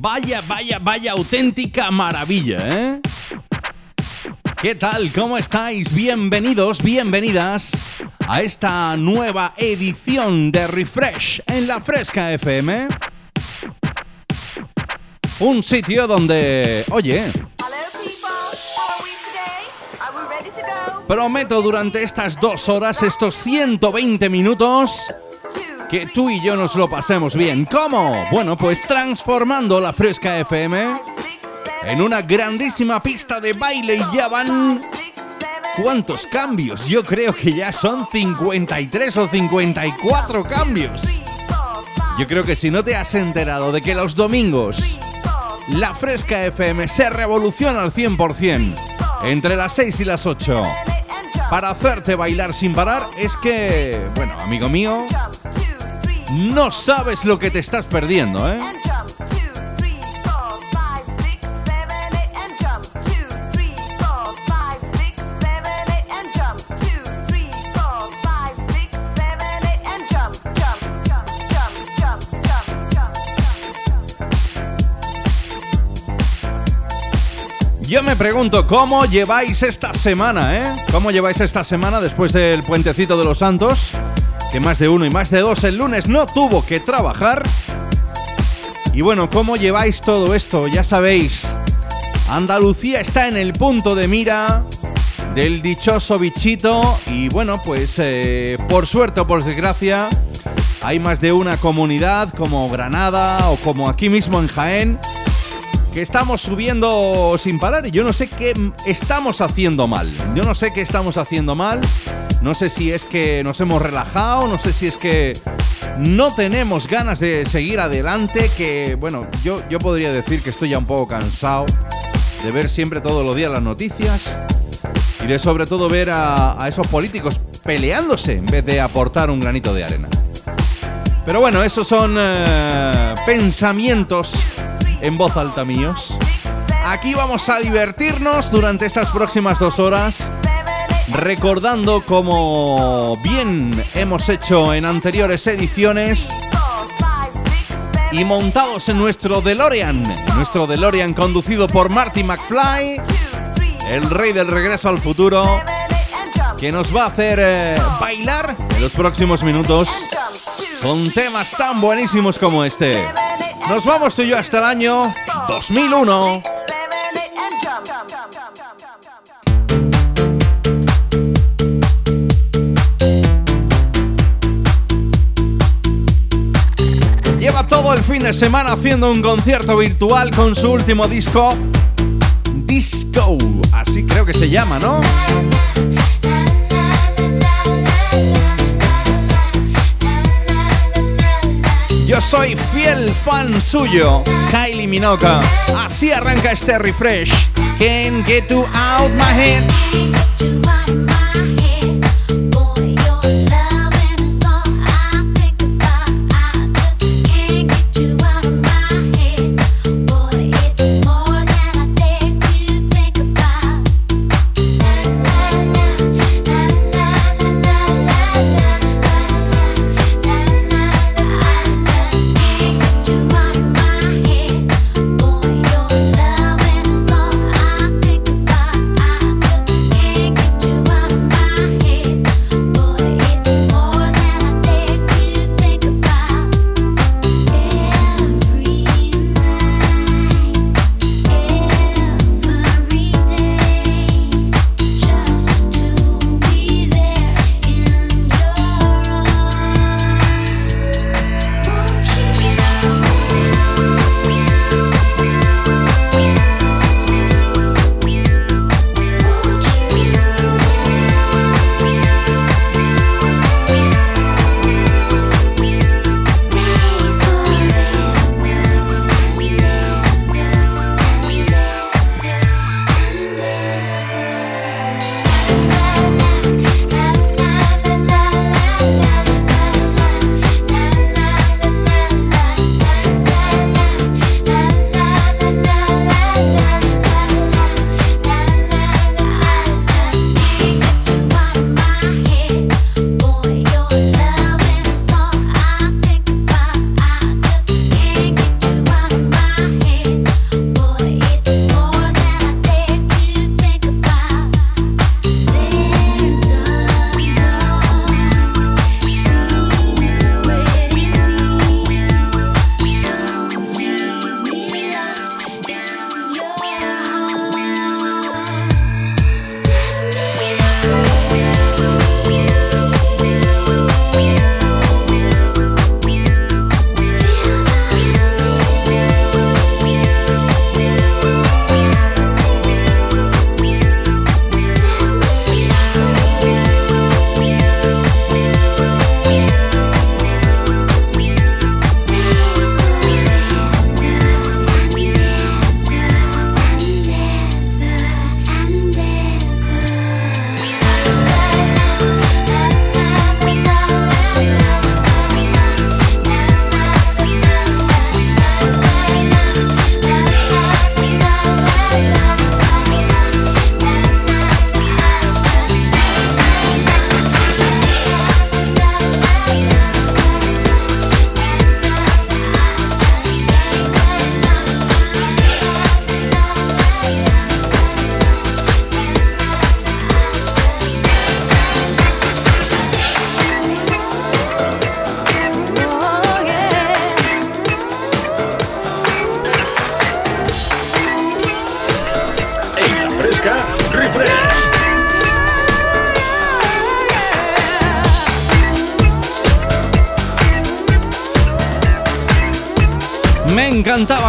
Vaya, vaya, vaya auténtica maravilla, ¿eh? ¿Qué tal? ¿Cómo estáis? Bienvenidos, bienvenidas a esta nueva edición de Refresh en la Fresca FM. Un sitio donde, oye, prometo durante estas dos horas, estos 120 minutos, que tú y yo nos lo pasemos bien. ¿Cómo? Bueno, pues transformando la Fresca FM en una grandísima pista de baile y ya van... ¿Cuántos cambios? Yo creo que ya son 53 o 54 cambios. Yo creo que si no te has enterado de que los domingos la Fresca FM se revoluciona al 100% entre las 6 y las 8 and jump, para hacerte bailar sin parar, es que, bueno, amigo mío, no sabes lo que te estás perdiendo, ¿eh? Yo me pregunto, ¿cómo lleváis esta semana, eh? ¿Cómo lleváis esta semana después del puentecito de los santos? Que más de uno y más de dos el lunes no tuvo que trabajar. Y bueno, ¿cómo lleváis todo esto? Ya sabéis, Andalucía está en el punto de mira del dichoso bichito. Y bueno, pues eh, por suerte o por desgracia, hay más de una comunidad como Granada o como aquí mismo en Jaén que estamos subiendo sin parar y yo no sé qué estamos haciendo mal. Yo no sé qué estamos haciendo mal. No sé si es que nos hemos relajado, no sé si es que no tenemos ganas de seguir adelante, que bueno, yo, yo podría decir que estoy ya un poco cansado de ver siempre todos los días las noticias y de sobre todo ver a, esos políticos peleándose en vez de aportar un granito de arena. Pero bueno, esos son eh, pensamientos en voz alta míos. Aquí vamos a divertirnos durante estas próximas dos horas, recordando como bien hemos hecho en anteriores ediciones y montados en nuestro DeLorean, nuestro DeLorean conducido por Marty McFly, el rey del regreso al futuro, que nos va a hacer eh, bailar en los próximos minutos con temas tan buenísimos como este. Nos vamos tú y yo hasta el año 2001. Todo el fin de semana haciendo un concierto virtual con su último disco, Disco. Así creo que se llama, ¿no? Yo soy fiel fan suyo, Kylie Minogue. Así arranca este refresh. Can't get you out my head.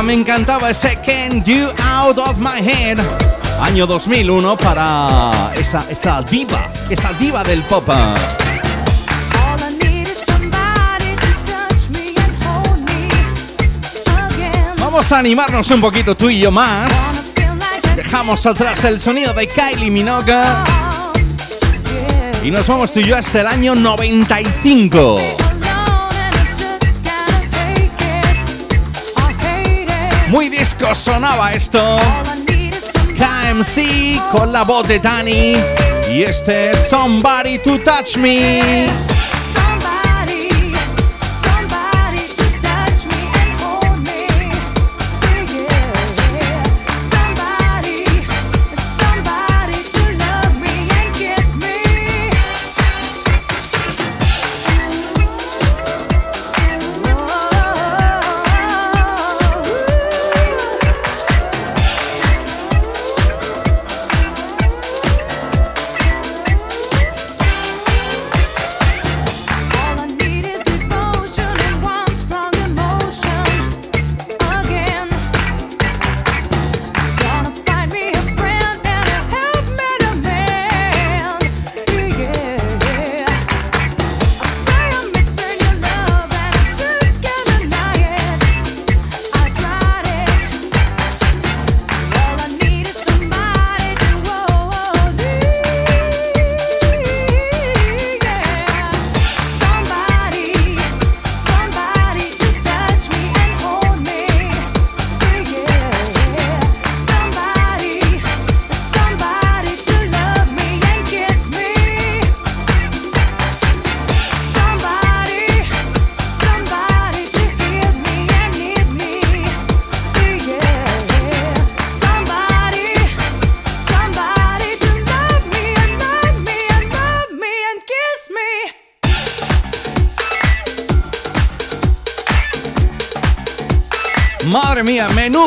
Me encantaba ese Can't You Out of My Head. Año 2001 para esa, esa diva, esa diva del pop. Vamos a animarnos un poquito tú y yo más. Dejamos atrás el sonido de Kylie Minogue y nos vamos tú y yo hasta el año 95. Disco sonaba esto. KMC con la voz de Dani y este Somebody to Touch Me.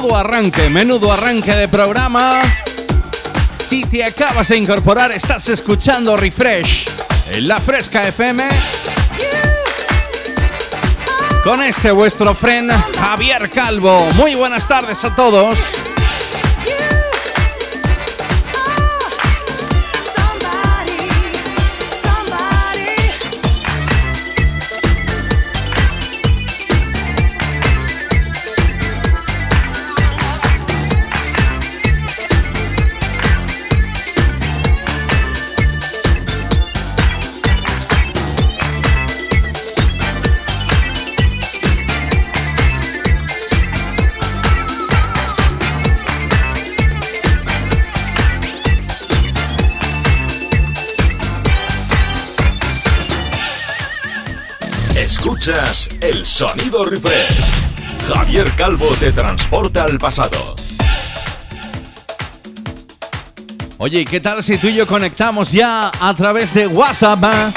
Menudo arranque, menudo arranque de programa. Si te acabas de incorporar, estás escuchando Refresh en la Fresca FM con este vuestro friend Javier Calvo. Muy buenas tardes a todos. Sonido refresh. Javier Calvo te transporta al pasado. Oye, ¿y qué tal si tú y yo conectamos ya a través de WhatsApp? eh?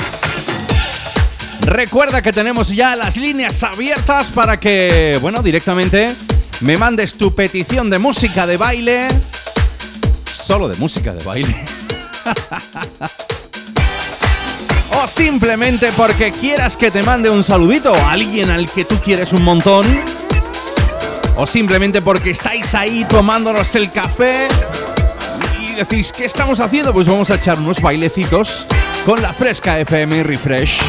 Recuerda que tenemos ya las líneas abiertas para que, bueno, directamente me mandes tu petición de música de baile. Solo de música de baile. o simplemente porque quieras que te mande un saludito a alguien al que tú quieres un montón. O simplemente porque estáis ahí tomándonos el café y decís, ¿qué estamos haciendo? Pues vamos a echar unos bailecitos con la fresca FM Refresh.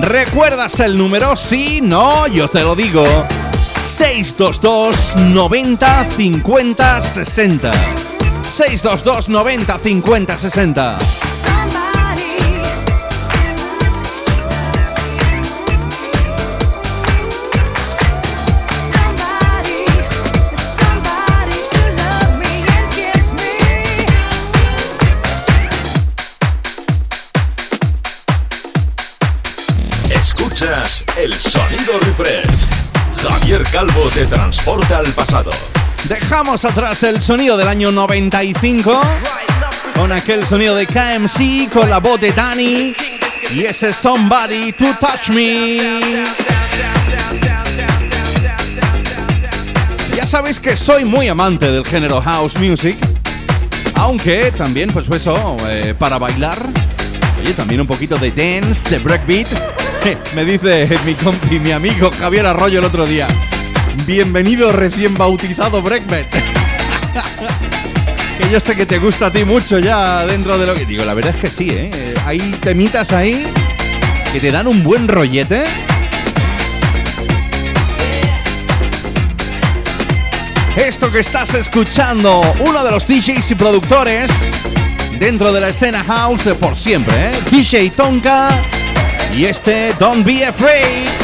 ¿Recuerdas el número? Sí, no, yo te lo digo. 622 90 50 60. 622 90 50 60. Somebody, somebody, somebody to love me and kiss me. Escuchas el sonido refresh. Javier Calvo te transporta al pasado. Dejamos atrás el sonido del año 95 con aquel sonido de KMC con la voz de Danny y ese Somebody to Touch Me. Ya sabéis que soy muy amante del género house music, aunque también, pues eso, eh, para bailar, oye, también un poquito de dance, de breakbeat, Me dice mi compi, mi amigo Javier Arroyo el otro día. Bienvenido recién bautizado Breakbet. que yo sé que te gusta a ti mucho ya dentro de lo que digo. La verdad es que sí, ¿eh? Hay temitas ahí que te dan un buen rollete. Esto que estás escuchando, uno de los DJs y productores dentro de la escena house de por siempre, ¿eh? DJ Tonka y este Don't Be Afraid.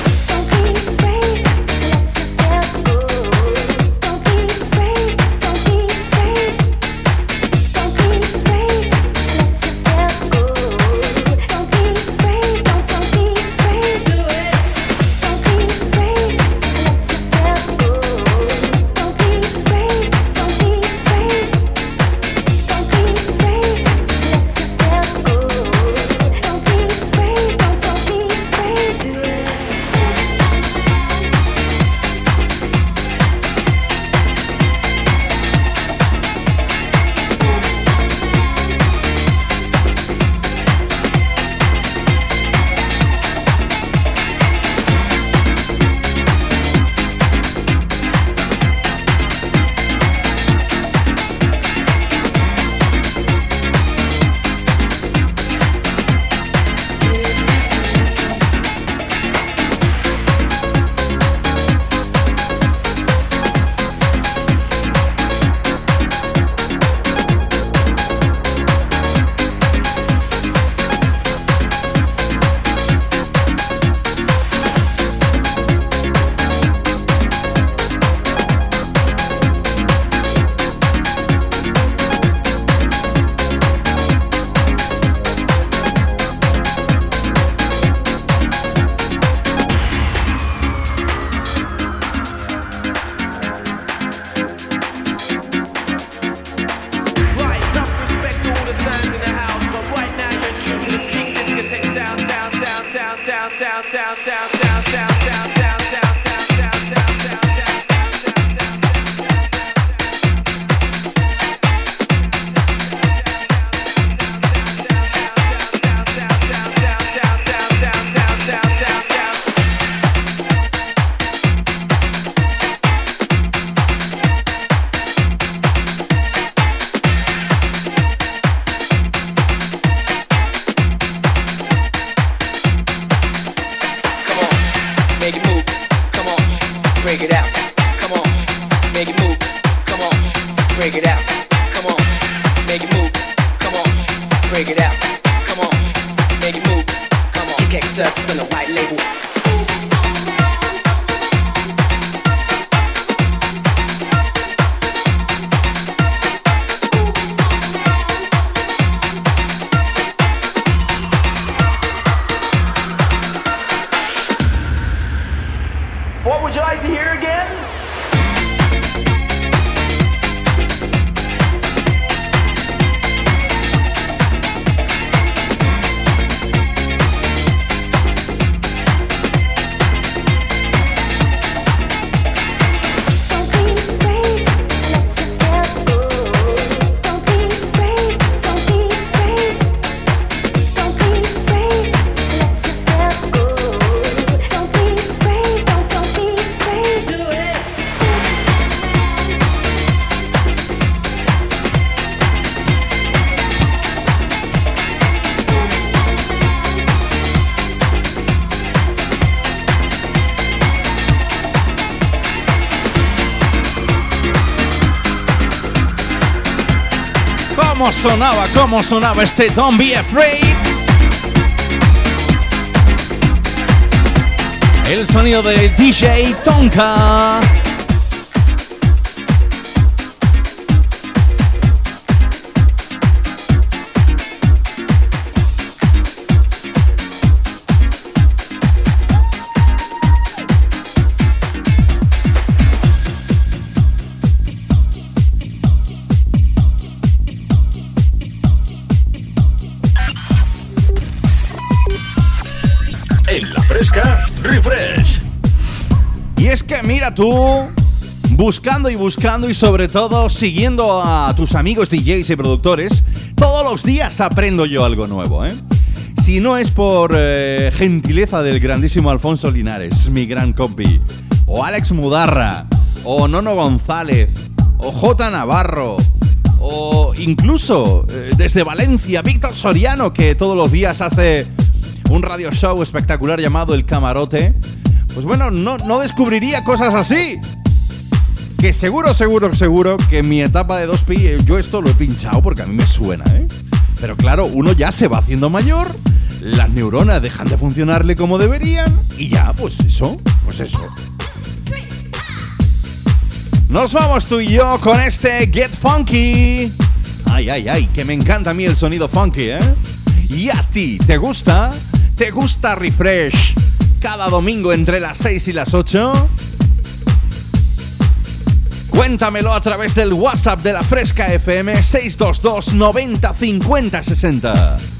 ¿Cómo sonaba este Don't Be Afraid? El sonido del DJ Tonka. Mira tú, buscando y buscando y sobre todo siguiendo a tus amigos DJs y productores, todos los días aprendo yo algo nuevo, ¿eh? si no es por eh, gentileza del grandísimo Alfonso Linares, mi gran compi, o Alex Mudarra, o Nono González, o J Navarro, o incluso eh, desde Valencia, Víctor Soriano, que todos los días hace un radio show espectacular llamado El Camarote, pues bueno, no, no descubriría cosas así. Que seguro, seguro, seguro que mi etapa de 2pi eh, yo esto lo he pinchado porque a mí me suena, ¿eh? Pero claro, uno ya se va haciendo mayor, las neuronas dejan de funcionarle como deberían y ya, pues eso, pues eso. Nos vamos tú y yo con este Get Funky. Ay, ay, ay, que me encanta a mí el sonido funky, ¿eh? ¿Y a ti? ¿Te gusta? ¿Te gusta Refresh? Cada domingo entre las 6 y las 8. Cuéntamelo a través del WhatsApp de la Fresca FM 622 90 50 60.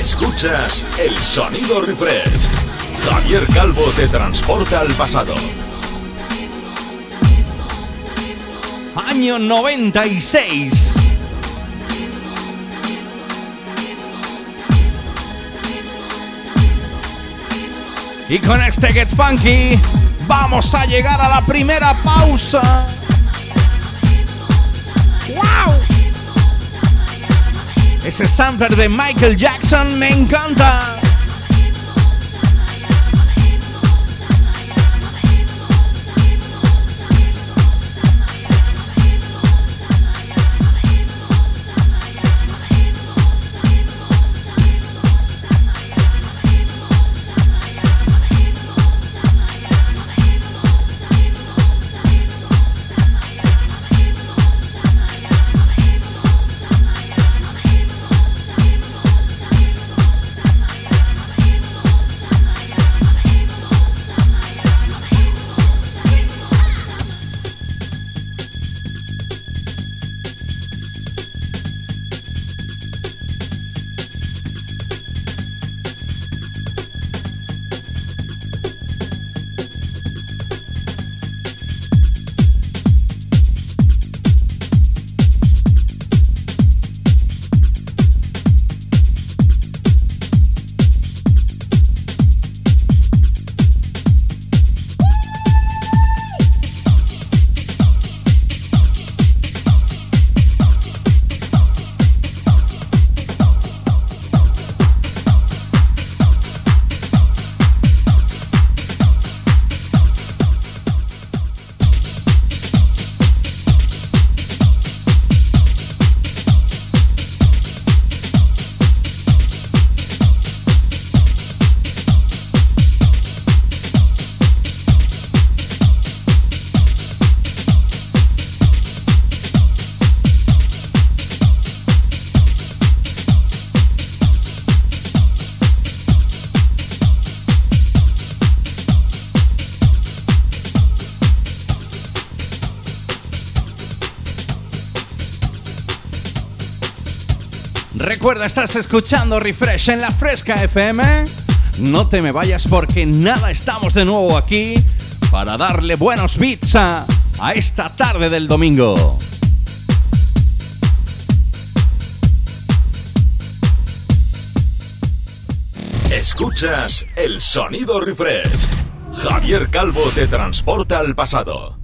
Escuchas el sonido refresh. Javier Calvo te transporta al pasado. Año 96. Y con este Get Funky vamos a llegar a la primera pausa. Ese sampler de Michael Jackson me encanta. Estás escuchando Refresh en la Fresca FM. No te me vayas porque nada, estamos de nuevo aquí para darle buenos beats a, a esta tarde del domingo. Escuchas el sonido refresh. Javier Calvo te transporta al pasado.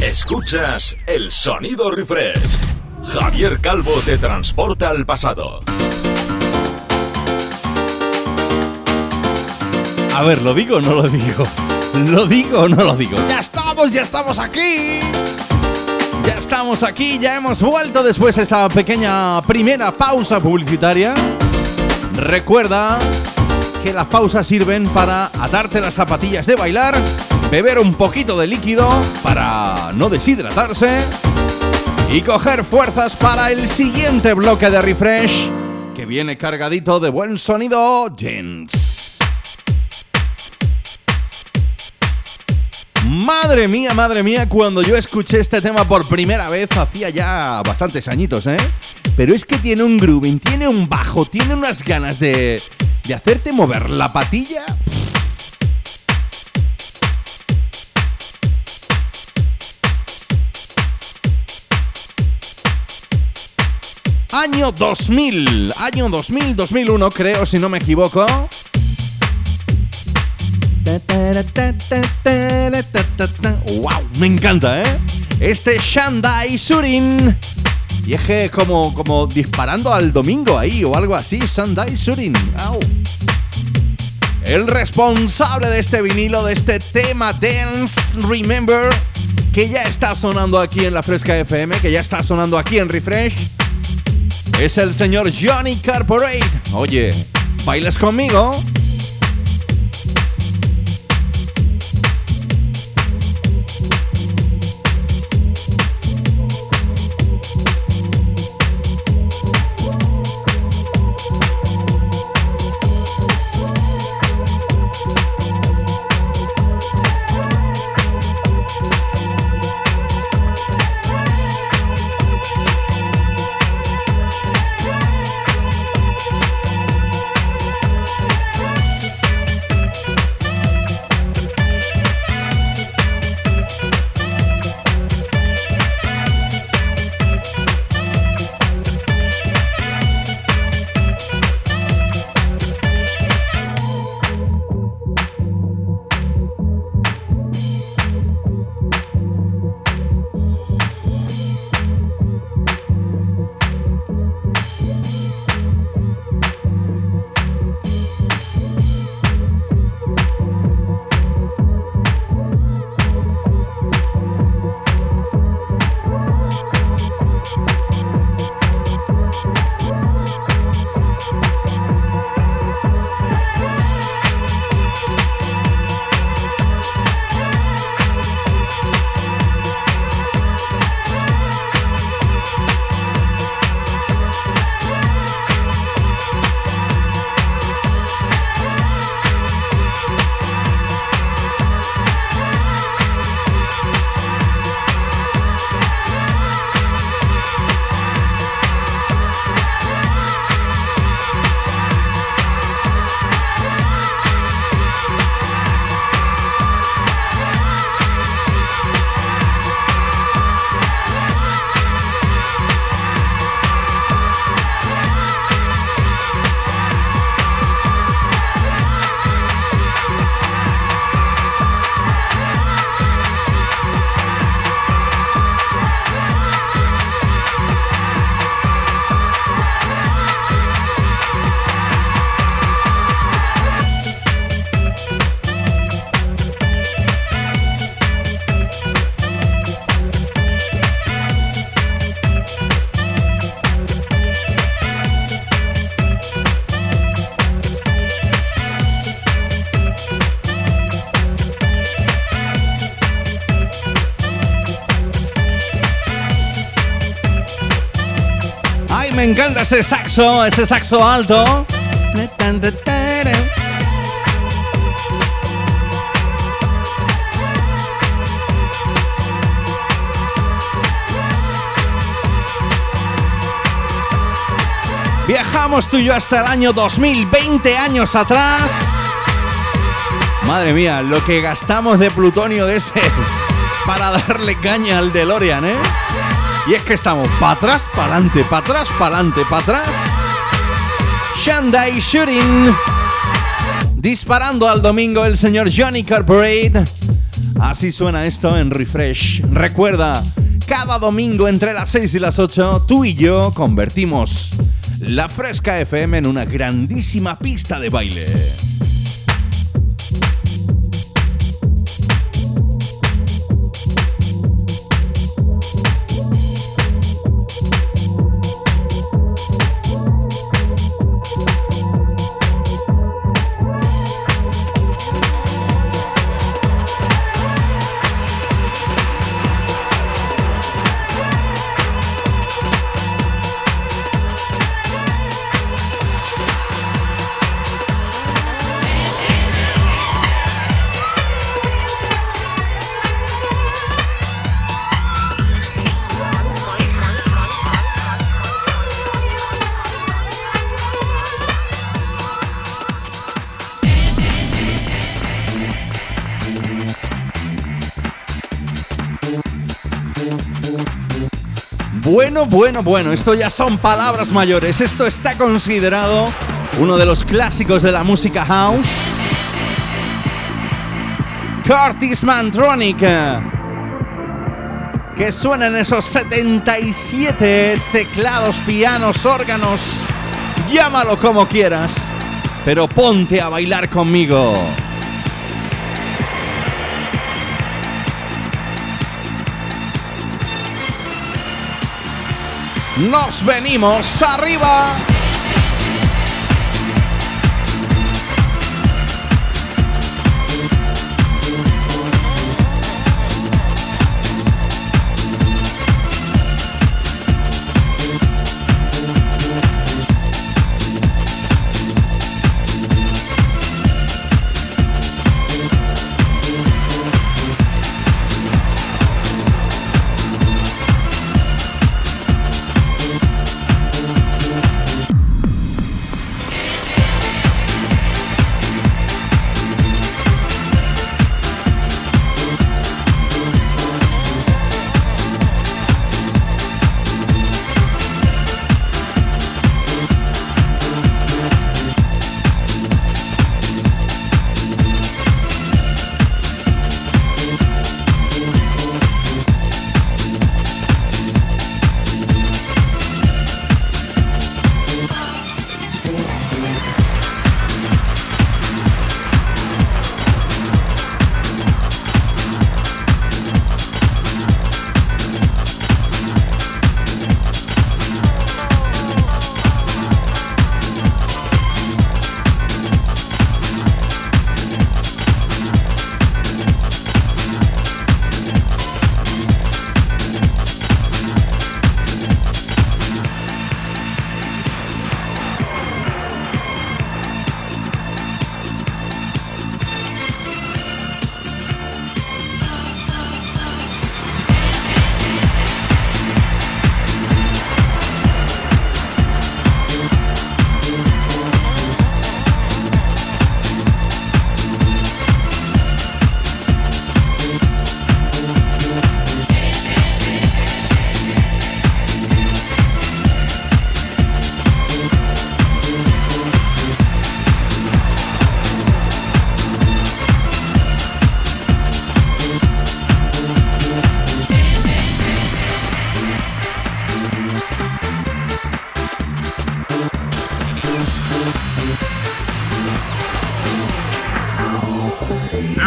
Escuchas el sonido refresh. Javier Calvo te transporta al pasado. A ver, ¿lo digo o no lo digo? ¿Lo digo o no lo digo? ¡Ya estamos, ya estamos aquí! Ya estamos aquí, ya hemos vuelto después de esa pequeña primera pausa publicitaria. Recuerda que las pausas sirven para atarte las zapatillas de bailar, beber un poquito de líquido para no deshidratarse y coger fuerzas para el siguiente bloque de refresh que viene cargadito de buen sonido, Jens. Madre mía, madre mía, cuando yo escuché este tema por primera vez, hacía ya bastantes añitos, ¿eh? Pero es que tiene un grooving, tiene un bajo, tiene unas ganas de, de hacerte mover la patilla. Año 2000, año 2000, 2001 creo, si no me equivoco. ¡Wow! Me encanta, ¿eh? Este Shandai Surin. Y es que como, como disparando al domingo ahí o algo así. Shandai Surin. ¡Au! El responsable de este vinilo, de este tema Dance Remember, que ya está sonando aquí en la Fresca FM, que ya está sonando aquí en Refresh, es el señor Johnny Corporate. Oye, ¿bailas conmigo? Ese saxo, ese saxo alto. Viajamos tú y yo hasta el año 2020 años atrás. Madre mía, lo que gastamos de plutonio de ese para darle caña al DeLorean, ¿eh? Y es que estamos para atrás, para adelante, para atrás, para adelante, para atrás. Shandai Shooting. Disparando al domingo el señor Johnny Corporate. Así suena esto en Refresh. Recuerda, cada domingo entre las 6 y las 8, tú y yo convertimos la Fresca FM en una grandísima pista de baile. Bueno, bueno, bueno, esto ya son palabras mayores. Esto está considerado uno de los clásicos de la música house. Curtis Mantronic. Que suenan esos 77 teclados, pianos, órganos. Llámalo como quieras. Pero ponte a bailar conmigo. Nos venimos arriba.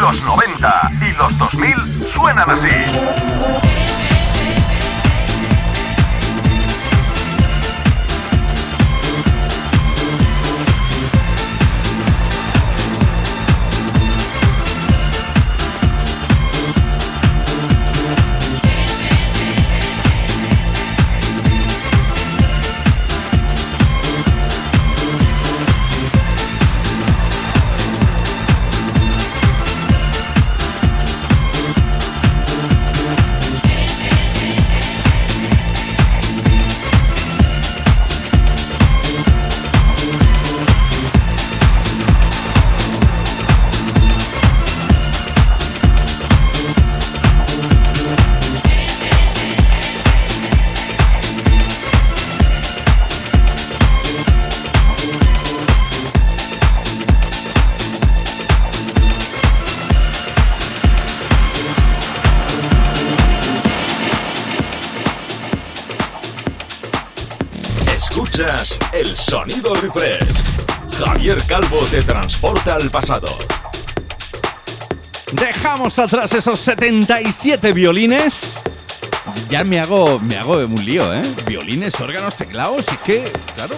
Los 90 y los 2000 suenan así. Refresh. Javier Calvo te transporta al pasado. Dejamos atrás esos 77 violines. Ya me hago, me hago un lío, ¿eh? Violines, órganos, teclados, y que, claro,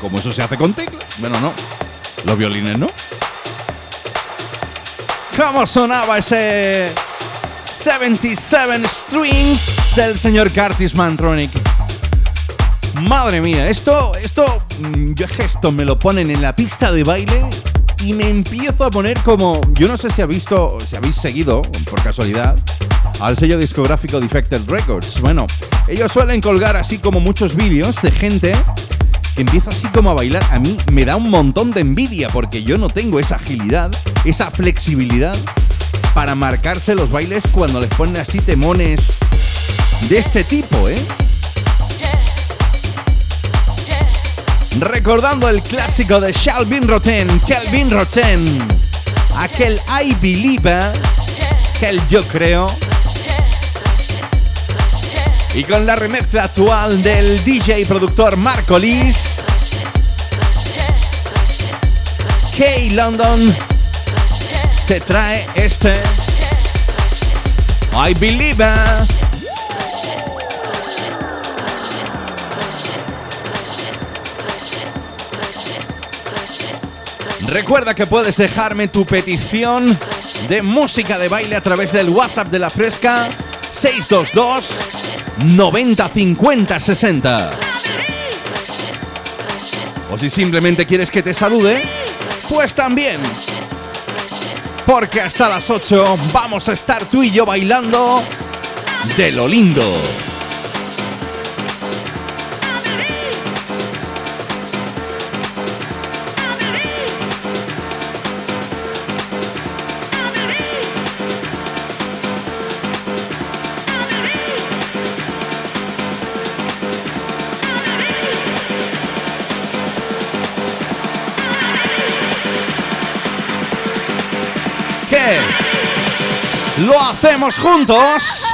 como eso se hace con teclas. Bueno, no, los violines no. ¿Cómo sonaba ese 77 Strings del señor Curtis Mantronic? Madre mía, esto, esto, mm, yo esto me lo ponen en la pista de baile y me empiezo a poner como, yo no sé si habéis visto, si habéis seguido, por casualidad, al sello discográfico Defected Records. Bueno, ellos suelen colgar así como muchos vídeos de gente que empieza así como a bailar. A mí me da un montón de envidia porque yo no tengo esa agilidad, esa flexibilidad para marcarse los bailes cuando les ponen así temones de este tipo, ¿eh? Recordando el clásico de Shalvin Roten, Kelvin Roten, aquel I Believe, que el yo creo. Y con la remezcla actual del DJ productor Marco Lis, K London te trae este I Believe. Recuerda que puedes dejarme tu petición de música de baile a través del WhatsApp de la Fresca 622 90 50 60. O si simplemente quieres que te salude, pues también. Porque hasta las 8 vamos a estar tú y yo bailando de lo lindo. Hacemos juntos?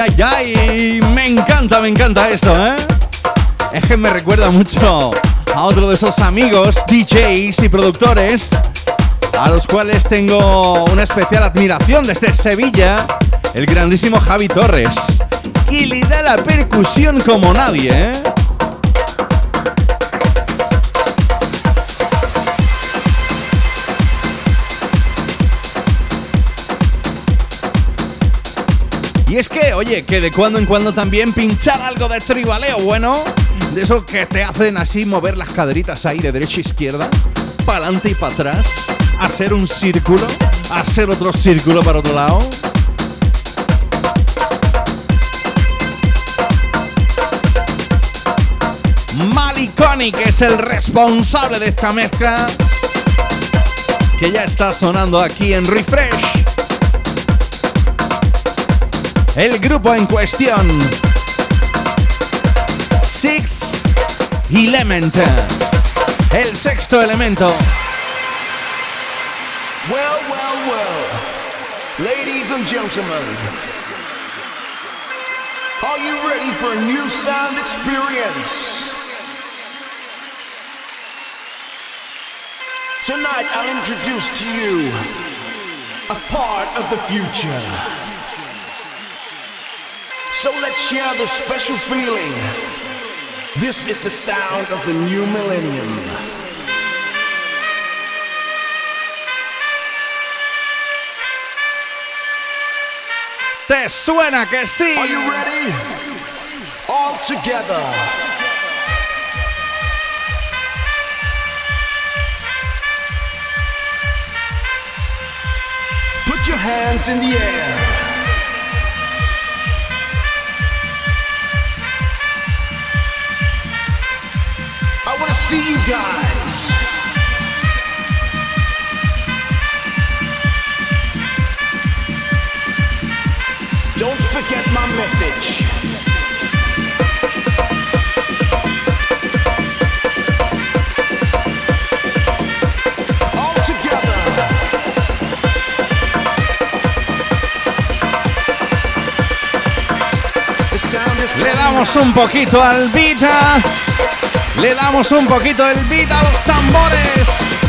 Ay, ay. Me encanta, me encanta esto, ¿eh? Es que me recuerda mucho a otro de esos amigos, DJs y productores, a los cuales tengo una especial admiración desde Sevilla, el grandísimo Javi Torres. Y le da la percusión como nadie, ¿eh? Y es que, oye, que de cuando en cuando también pinchar algo de tribaleo bueno, de eso que te hacen así mover las caderitas ahí de derecha a izquierda, para adelante y para atrás, hacer un círculo, hacer otro círculo para otro lado. Maliconi, que es el responsable de esta mezcla, que ya está sonando aquí en Refresh. El grupo en cuestión. Sixth Element. El sexto elemento. Well, well, well. Ladies and gentlemen. Are you ready for a new sound experience? Tonight I'll introduce to you a part of the future. So let's share the special feeling. This is the sound of the new millennium. ¿Te suena que sí? Are you ready? All together. Put your hands in the air. Guys. Don't forget my message. Damos un poquito al beat. ah. Le damos un poquito el beat a los tambores.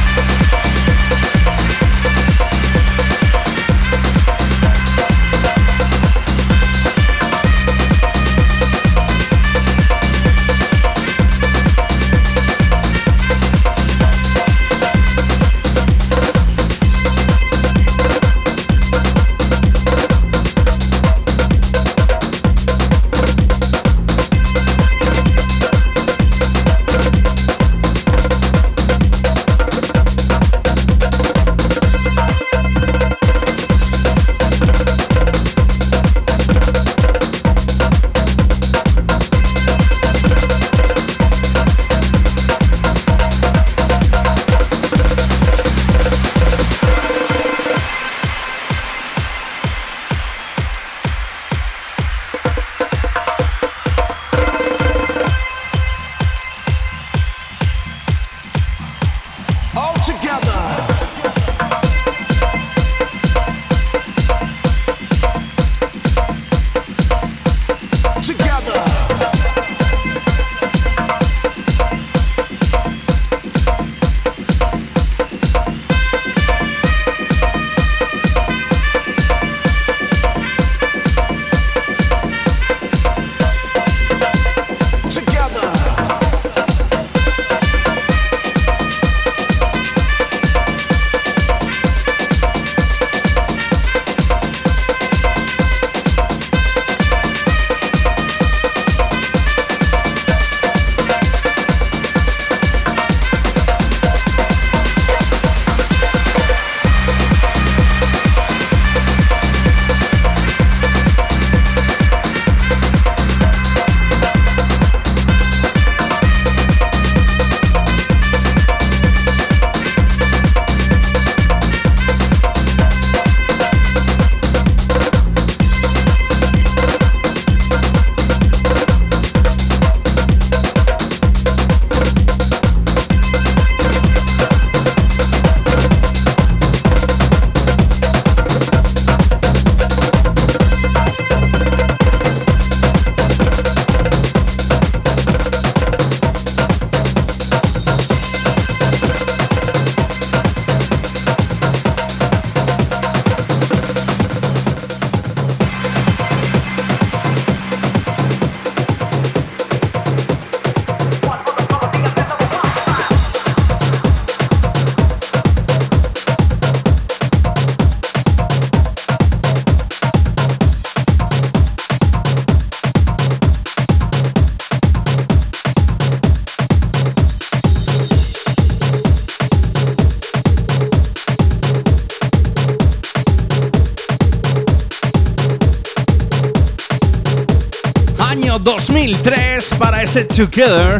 2003 para ese Together.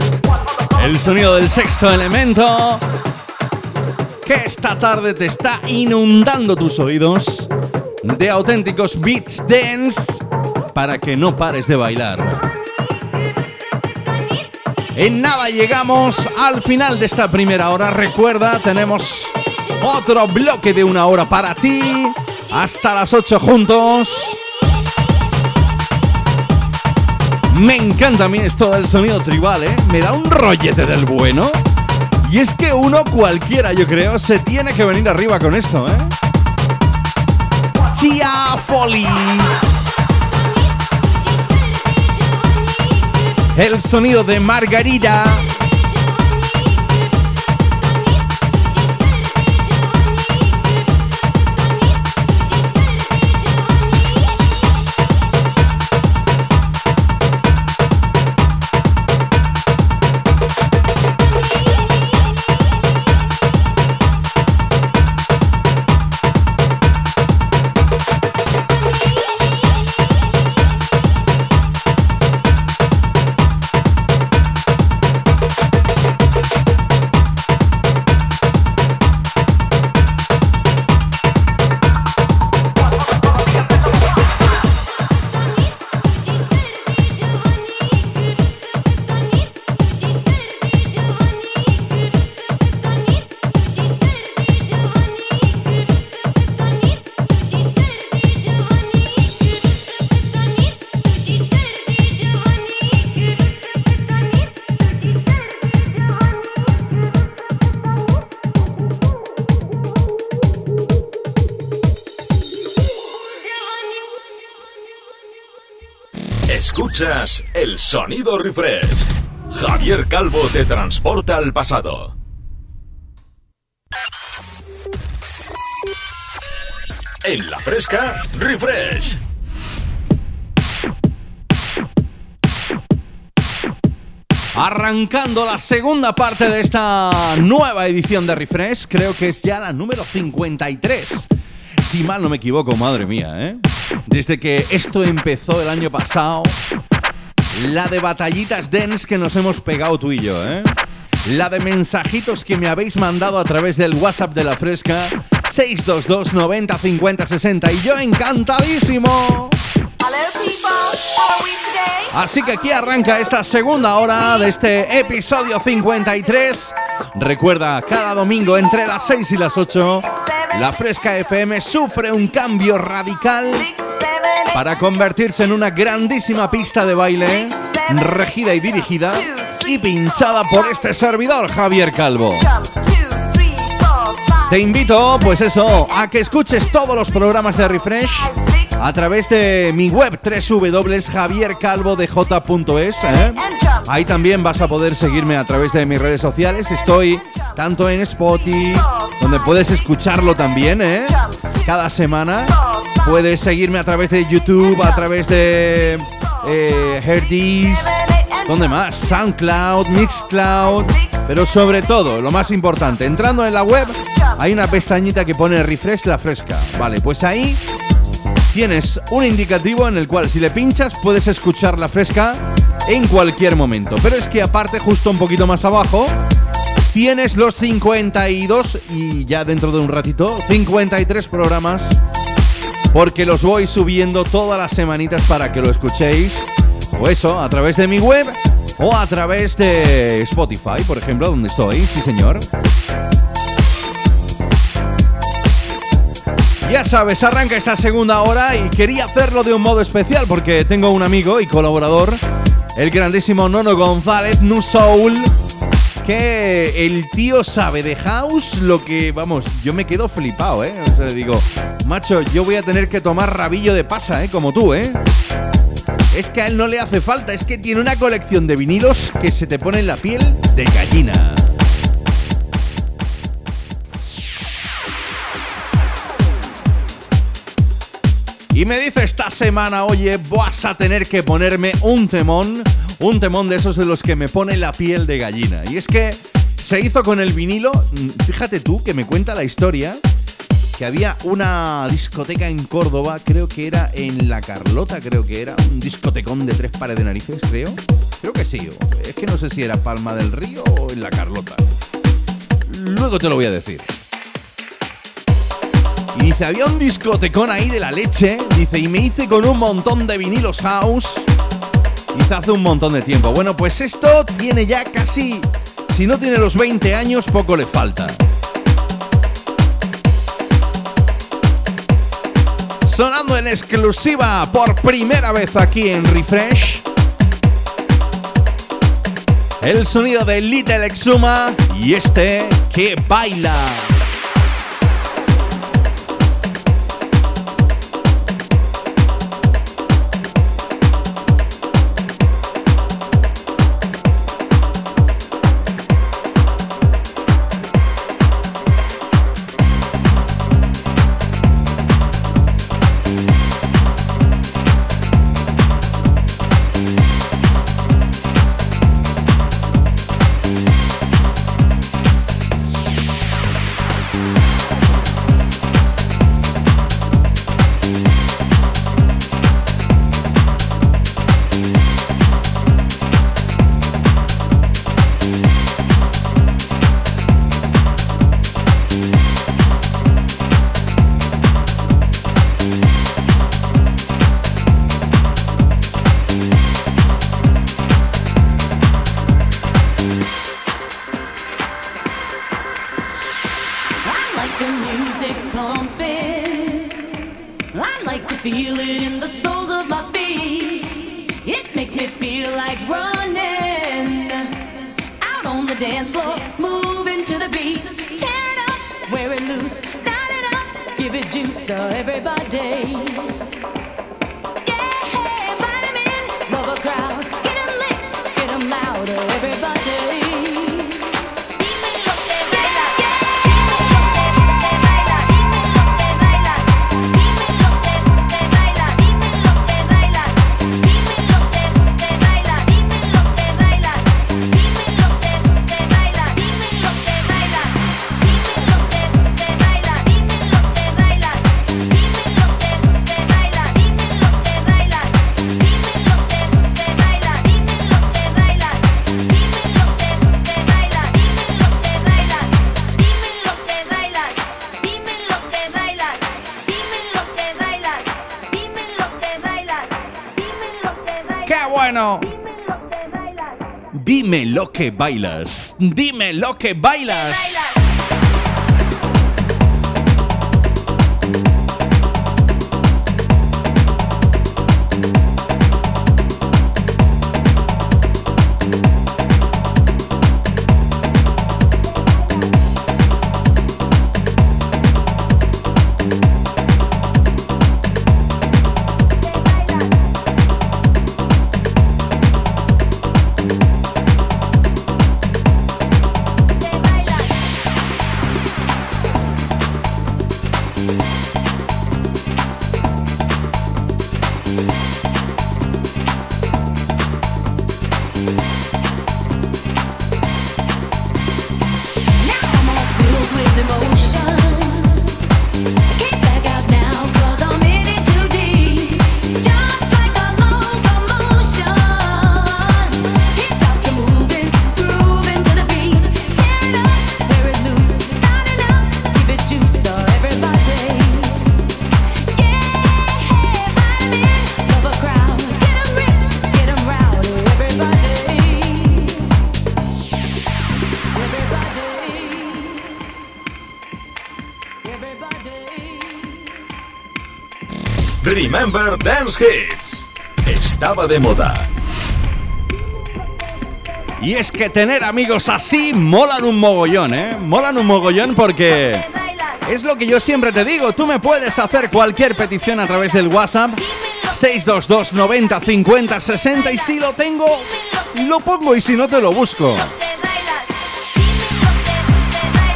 El sonido del sexto elemento. Que esta tarde te está inundando tus oídos de auténticos beats dance para que no pares de bailar. En nada llegamos al final de esta primera hora. Recuerda, tenemos otro bloque de una hora para ti. Hasta las 8 juntos. Me encanta a mí esto del sonido tribal, ¿eh? Me da un rollete del bueno. Y es que uno cualquiera, yo creo, se tiene que venir arriba con esto, ¿eh? Chia Folly. El sonido de Margarita. Sonido refresh. Javier Calvo te transporta al pasado. En la fresca, refresh. Arrancando la segunda parte de esta nueva edición de Refresh, creo que es ya la número 53. Si mal no me equivoco, madre mía, ¿eh? Desde que esto empezó el año pasado, la de batallitas dance que nos hemos pegado tú y yo, ¿eh? La de mensajitos que me habéis mandado a través del WhatsApp de la Fresca 622 90 50 60 y yo encantadísimo. Así que aquí arranca esta segunda hora de este episodio 53. Recuerda, cada domingo entre las 6 y las 8, la Fresca FM sufre un cambio radical para convertirse en una grandísima pista de baile, regida y dirigida y pinchada por este servidor, Javier Calvo. Te invito, pues eso, a que escuches todos los programas de Refresh a través de mi web www.javiercalvodej.es. ¿eh? Ahí también vas a poder seguirme a través de mis redes sociales. Estoy tanto en Spotify, donde puedes escucharlo también, ¿eh? cada semana. Puedes seguirme a través de YouTube, a través de eh, Herdis, ¿dónde más? SoundCloud, Mixcloud. Pero sobre todo, lo más importante, entrando en la web, hay una pestañita que pone Refresh la fresca. Vale, pues ahí tienes un indicativo en el cual si le pinchas puedes escuchar la fresca en cualquier momento. Pero es que aparte, justo un poquito más abajo, tienes los 52 y ya dentro de un ratito, 53 programas. Porque los voy subiendo todas las semanitas para que lo escuchéis. O eso, a través de mi web o a través de Spotify, por ejemplo, donde estoy. Sí, señor. Ya sabes, arranca esta segunda hora y quería hacerlo de un modo especial porque tengo un amigo y colaborador, el grandísimo Nono González, Nu Soul, que el tío sabe de house lo que, vamos, yo me quedo flipado, ¿eh? O sea, le digo, macho, yo voy a tener que tomar rabillo de pasa, ¿eh? Como tú, ¿eh? Es que a él no le hace falta, es que tiene una colección de vinilos que se te pone en la piel de gallina. Y me dice esta semana, oye, vas a tener que ponerme un temón, un temón de esos de los que me pone la piel de gallina. Y es que se hizo con el vinilo, fíjate tú que me cuenta la historia, que había una discoteca en Córdoba, creo que era en La Carlota, creo que era un discotecón de tres pares de narices, creo. Creo que sí, es que no sé si era Palma del Río o en La Carlota. Luego te lo voy a decir. Y dice, había un discotecón ahí de la leche, dice, y me hice con un montón de vinilos house. Dice, hace un montón de tiempo. Bueno, pues esto tiene ya casi, si no tiene los 20 años, poco le falta. Sonando en exclusiva por primera vez aquí en Refresh. El sonido de Little Exuma y este que baila. Bailas. Dime lo que bailas. Remember Dance Hits. Estaba de moda. Y es que tener amigos así molan un mogollón, ¿eh? Molan un mogollón porque es lo que yo siempre te digo. Tú me puedes hacer cualquier petición a través del WhatsApp 622 90 50 60 y si lo tengo, lo pongo y si no te lo busco.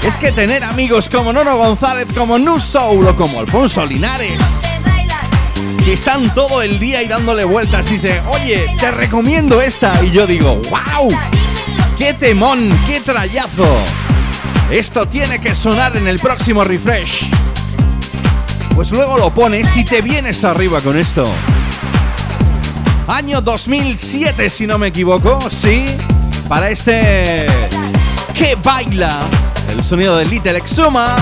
Es que tener amigos como Nono González, como Nu Soul o como Alfonso Linares, que están todo el día y dándole vueltas, dice, oye, te recomiendo esta. Y yo digo, wow, qué temón, qué trayazo. Esto tiene que sonar en el próximo refresh. pues luego lo pones y te vienes arriba con esto. Año 2007, si no me equivoco, sí, para este que baila el sonido de Little Exuma.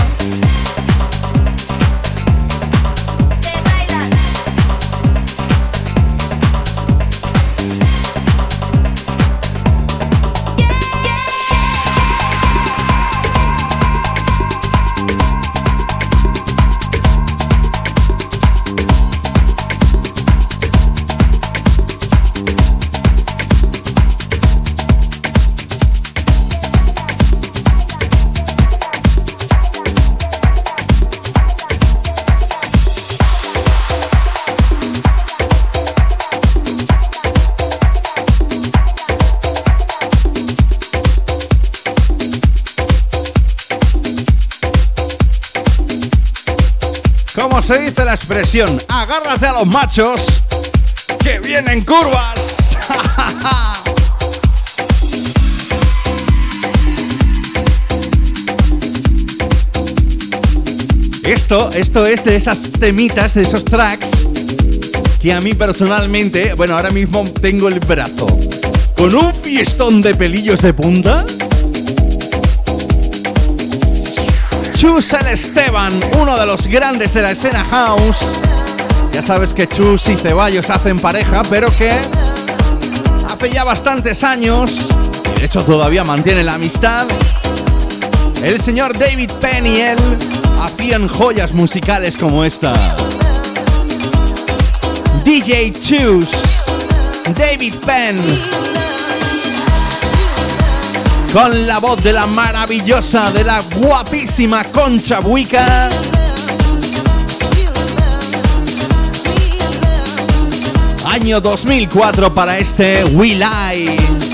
Agárrate a los machos que vienen curvas. Esto, esto es de esas temitas, de esos tracks que a mí personalmente, bueno, ahora mismo tengo el brazo con un fiestón de pelillos de punta. Chus el Esteban, uno de los grandes de la escena house. Ya sabes que Chus y Ceballos hacen pareja, pero que hace ya bastantes años, y de hecho todavía mantiene la amistad, el señor David Penn y él hacían joyas musicales como esta. DJ Chus, David Penn, con la voz de la maravillosa, de la guapísima Concha Buica. Año 2004 para este Will I.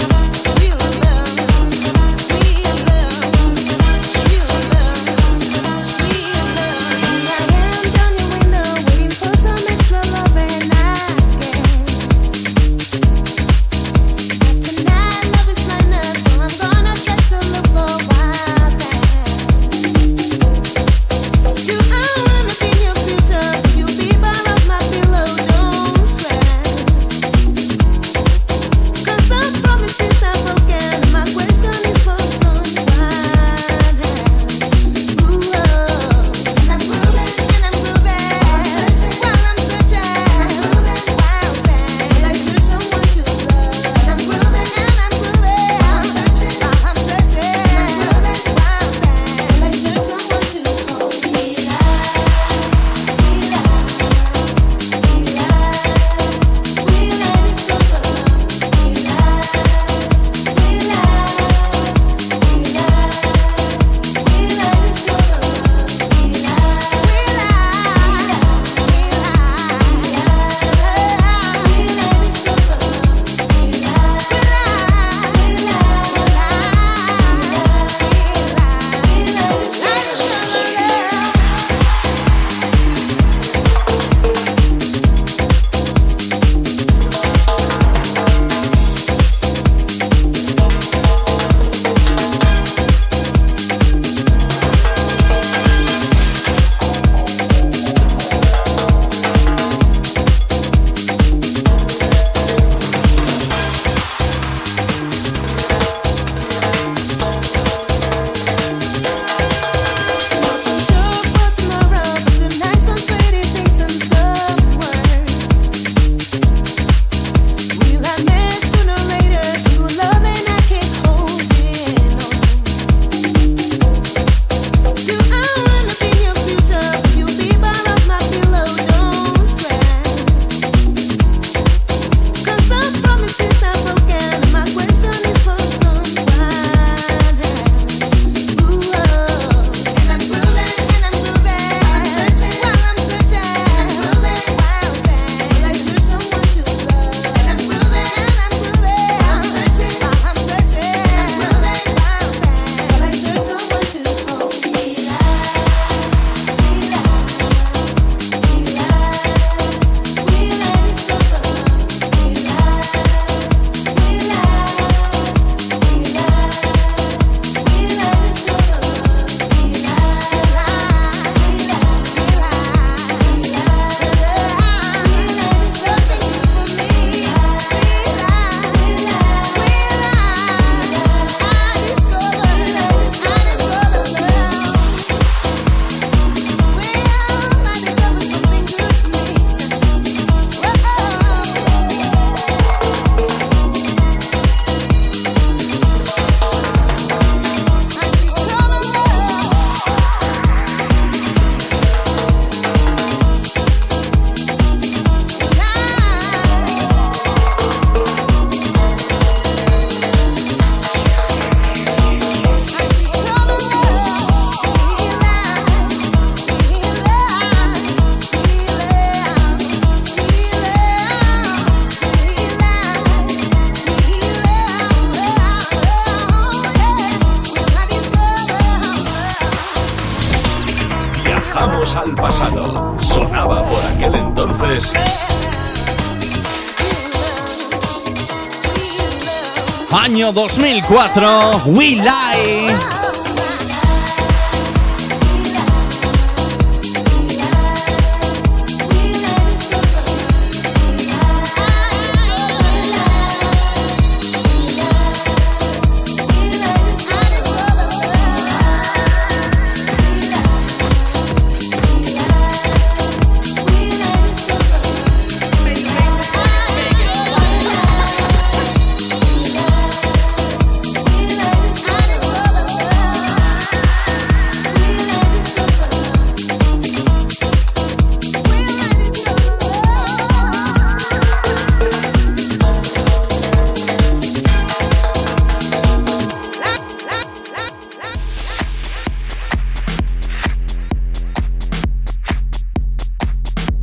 2004, We Lie.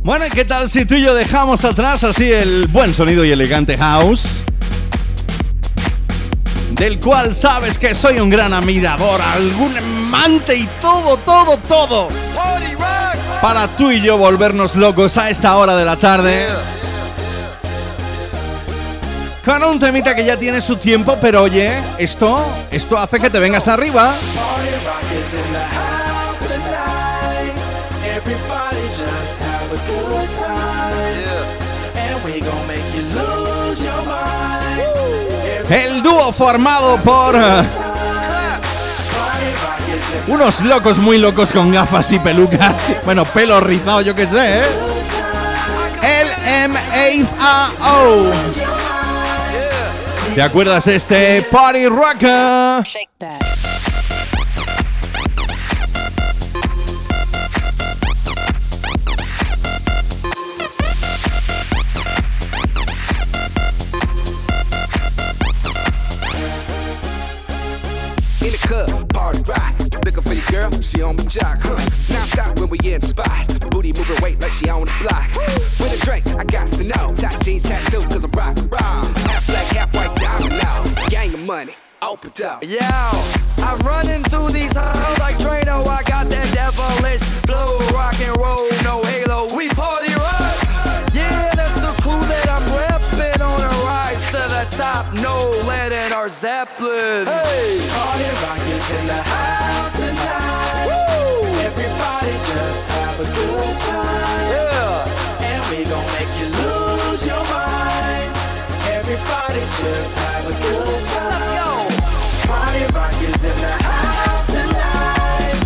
Bueno, ¿y qué tal si tú y yo dejamos atrás así el buen sonido y elegante house? Del cual sabes que soy un gran admirador, algún amante y todo, todo, todo. Para tú y yo volvernos locos a esta hora de la tarde. Con un temita que ya tiene su tiempo, pero oye, esto, esto hace que te vengas arriba. A good time. And we gon' make you lose your mind. El dúo formado por eh, unos locos muy locos con gafas y pelucas. Bueno, pelo rizado, yo qué sé, ¿eh? El M-A-O. ¿Te acuerdas de este Party Rocker? She on my jock. Huh. Now stop when we in the spot. Booty moving weight like she on the block. With a drink, I got to know. Top jeans tattoo, cause I'm rock raw. Half black, half white diamond now. Gang of money, open up. Yo, I'm running through these halls like Drano. I got that devilish flow, rock and roll, no halo. We party rock. The top. No lead in our Zeppelin. Hey, Party rock is in the house tonight. Everybody just have a good time. Yeah. And we gon' make you lose your mind. Everybody just have a good time. Let's go. Party rock is in the house tonight.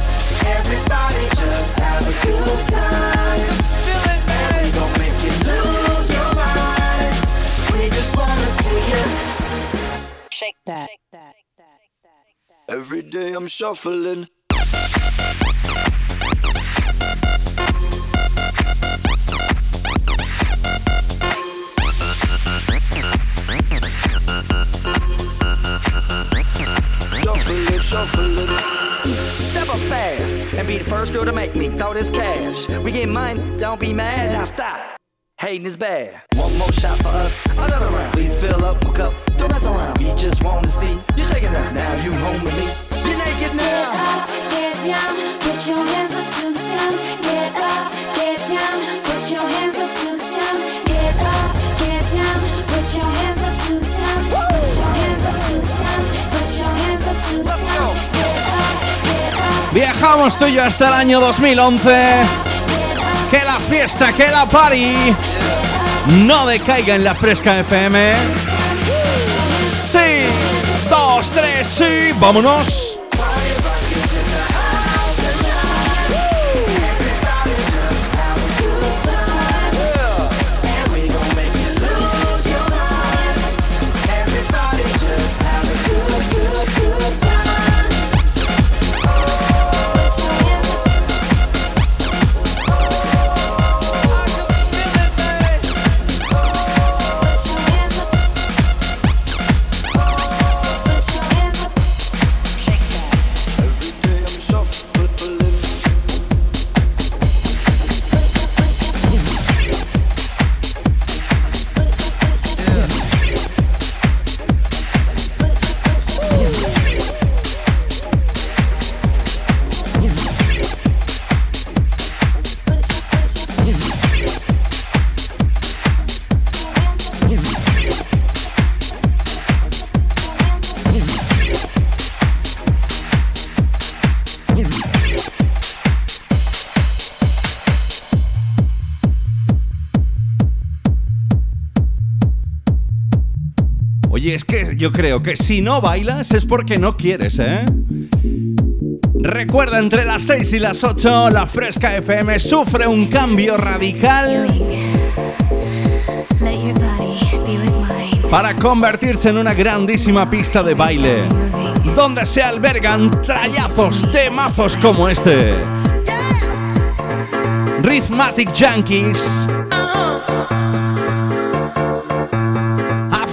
Everybody just have a good time. Shake that. Every day I'm shuffling. Shuffling, shuffling. Step up fast and be the first girl to make me throw this cash. We get mine, don't be mad. Now stop. Hating is bad. One more shot for us, another round. Please fill up my cup, don't mess around. We just want to see you shaking that. Now you home with me. You're naked now. Get down, put your hands up to the sound. Get up, get down, put your hands up to the sound. Get up, get down, put your hands up to the sound. Put your hands up to the sound. Put your hands up to the sound. Get up, get up, Viajamos tú y yo hasta el año 2011. Que la fiesta, que la party no decaiga en la fresca FM. Sí, dos, tres, sí, vámonos. Yo creo que si no bailas es porque no quieres, ¿eh? Recuerda, entre las 6 y las 8, la Fresca FM sufre un cambio radical para convertirse en una grandísima pista de baile, donde se albergan trayazos, temazos como este. Rhythmatic Junkies.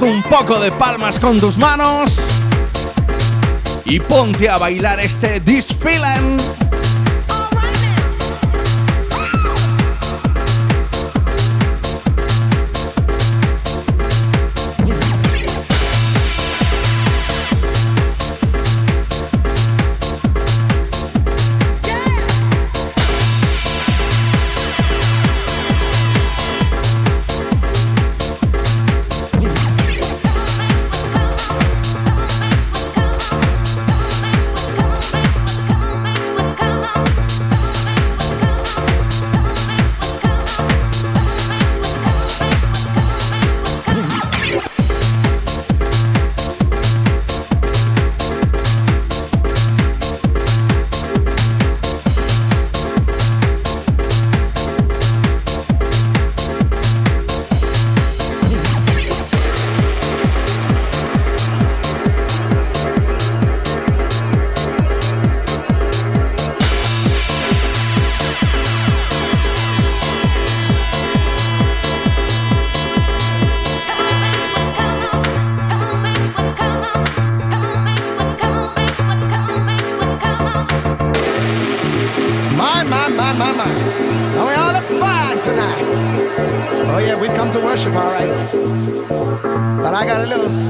Un poco de palmas con tus manos y ponte a bailar este This Feeling.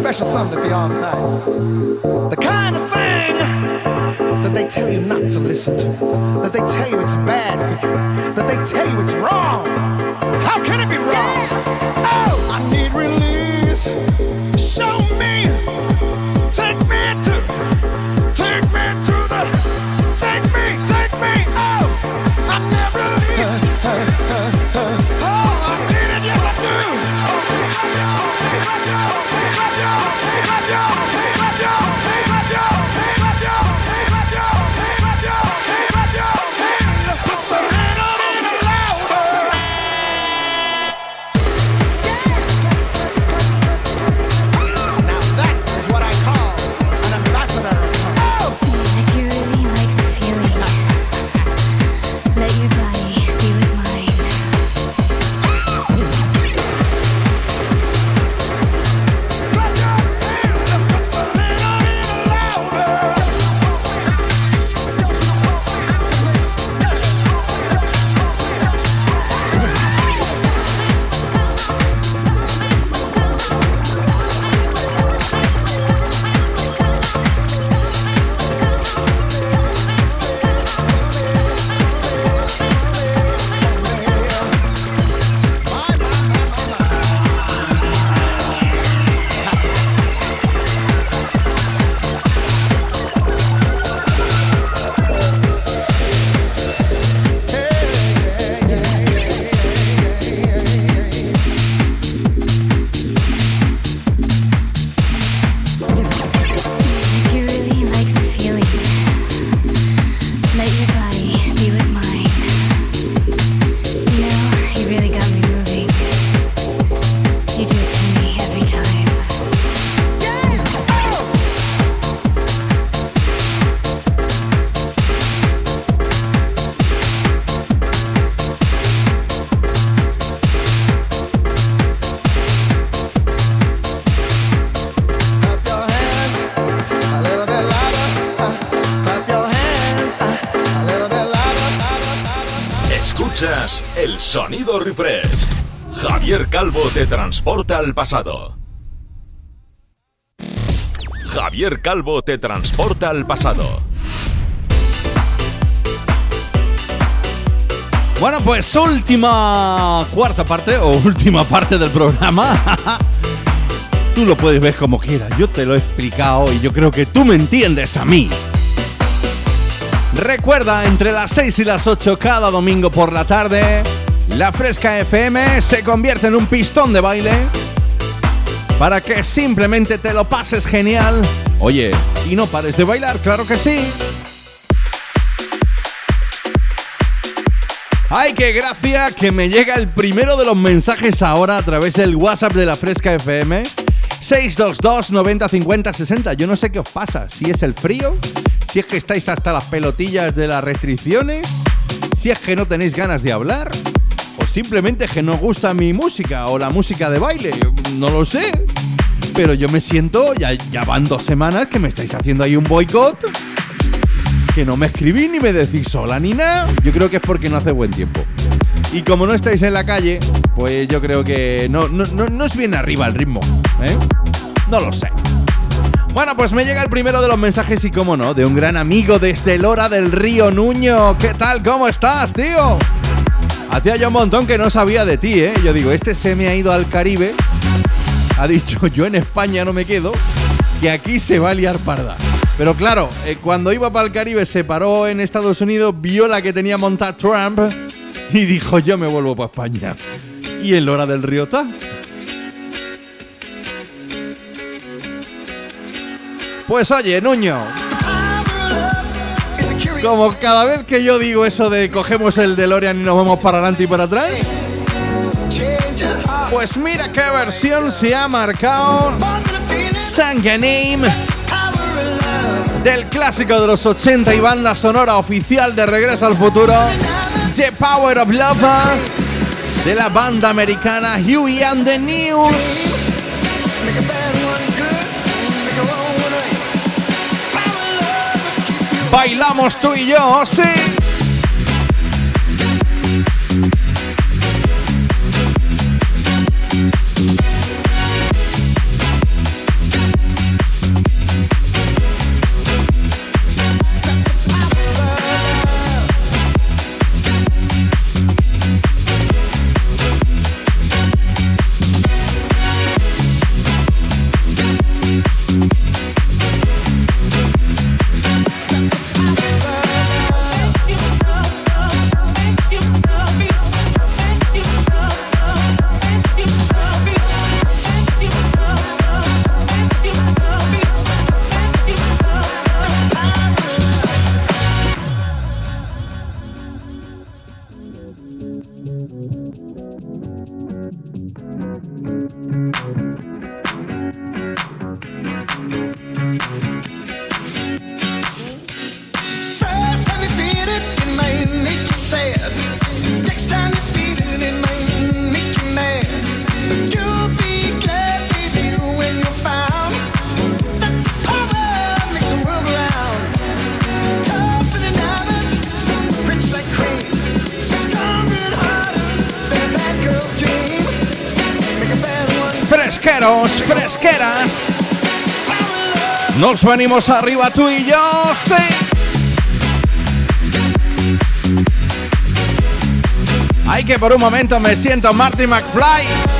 Special something for y'all tonight. The kind of thing that they tell you not to listen to, that they tell you it's bad for you, that they tell you it's wrong. How can it be wrong? Oh, te transporta al pasado. Javier Calvo te transporta al pasado. Bueno, pues última cuarta parte o última parte del programa. tú lo puedes ver como quieras. Yo te lo he explicado y yo creo que tú me entiendes a mí. Recuerda, entre las 6 y las 8 cada domingo por la tarde, la Fresca FM se convierte en un pistón de baile para que simplemente te lo pases genial. Oye, y no pares de bailar, claro que sí. ¡Ay, qué gracia! Que me llega el primero de los mensajes ahora a través del WhatsApp de la Fresca FM. 622 90 50 60. Yo no sé qué os pasa. Si es el frío, si es que estáis hasta las pelotillas de las restricciones, si es que no tenéis ganas de hablar, simplemente que no gusta mi música o la música de baile. No lo sé. Pero yo me siento, ya, ya van dos semanas que me estáis haciendo ahí un boicot. Que no me escribís ni me decís sola ni nada. Yo creo que es porque no hace buen tiempo. Y como no estáis en la calle, pues yo creo que no, no, no, no es bien arriba el ritmo. ¿eh? No lo sé. Bueno, pues me llega el primero de los mensajes y cómo no, de un gran amigo desde Lora del Río Nuño. ¿Qué tal? ¿Cómo estás, tío? Hacía ya un montón que no sabía de ti, ¿eh? Yo digo, este se me ha ido al Caribe. Ha dicho, yo en España no me quedo, que aquí se va a liar parda. Pero claro, eh, cuando iba para el Caribe se paró en Estados Unidos, vio la que tenía montada Trump y dijo, yo me vuelvo para España. Y en Lora del Río está. Pues oye, Nuño. Como cada vez que yo digo eso de cogemos el DeLorean y nos vamos para adelante y para atrás, pues mira qué versión se ha marcado Sanganame del clásico de los 80 y banda sonora oficial de Regreso al Futuro, The Power of Love, de la banda americana Huey and the News. Bailamos tú y yo, sí. Fresqueras. Nos venimos arriba tú y yo, sí. Ay, que por un momento me siento Marty McFly.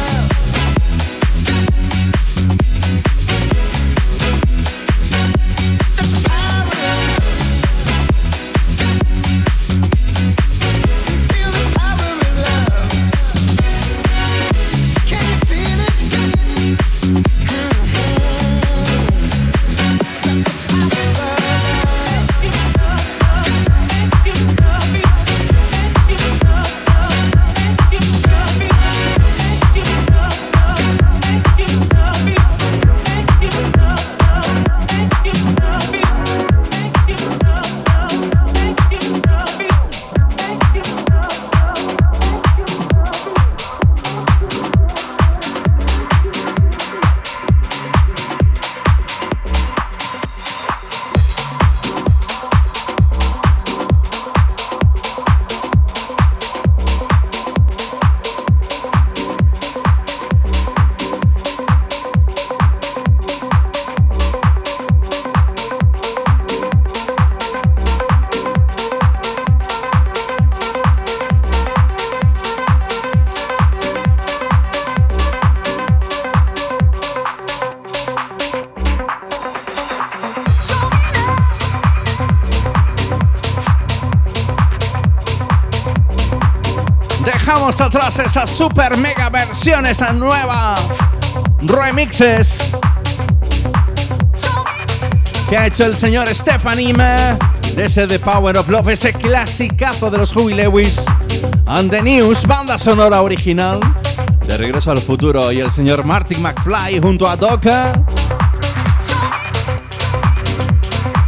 Super mega versión, esa nueva remixes que ha hecho el señor Stephanie de ese The Power of Love, ese clasicazo de los Huey Lewis and the News, banda sonora original de Regreso al Futuro y el señor Martin McFly junto a Doca.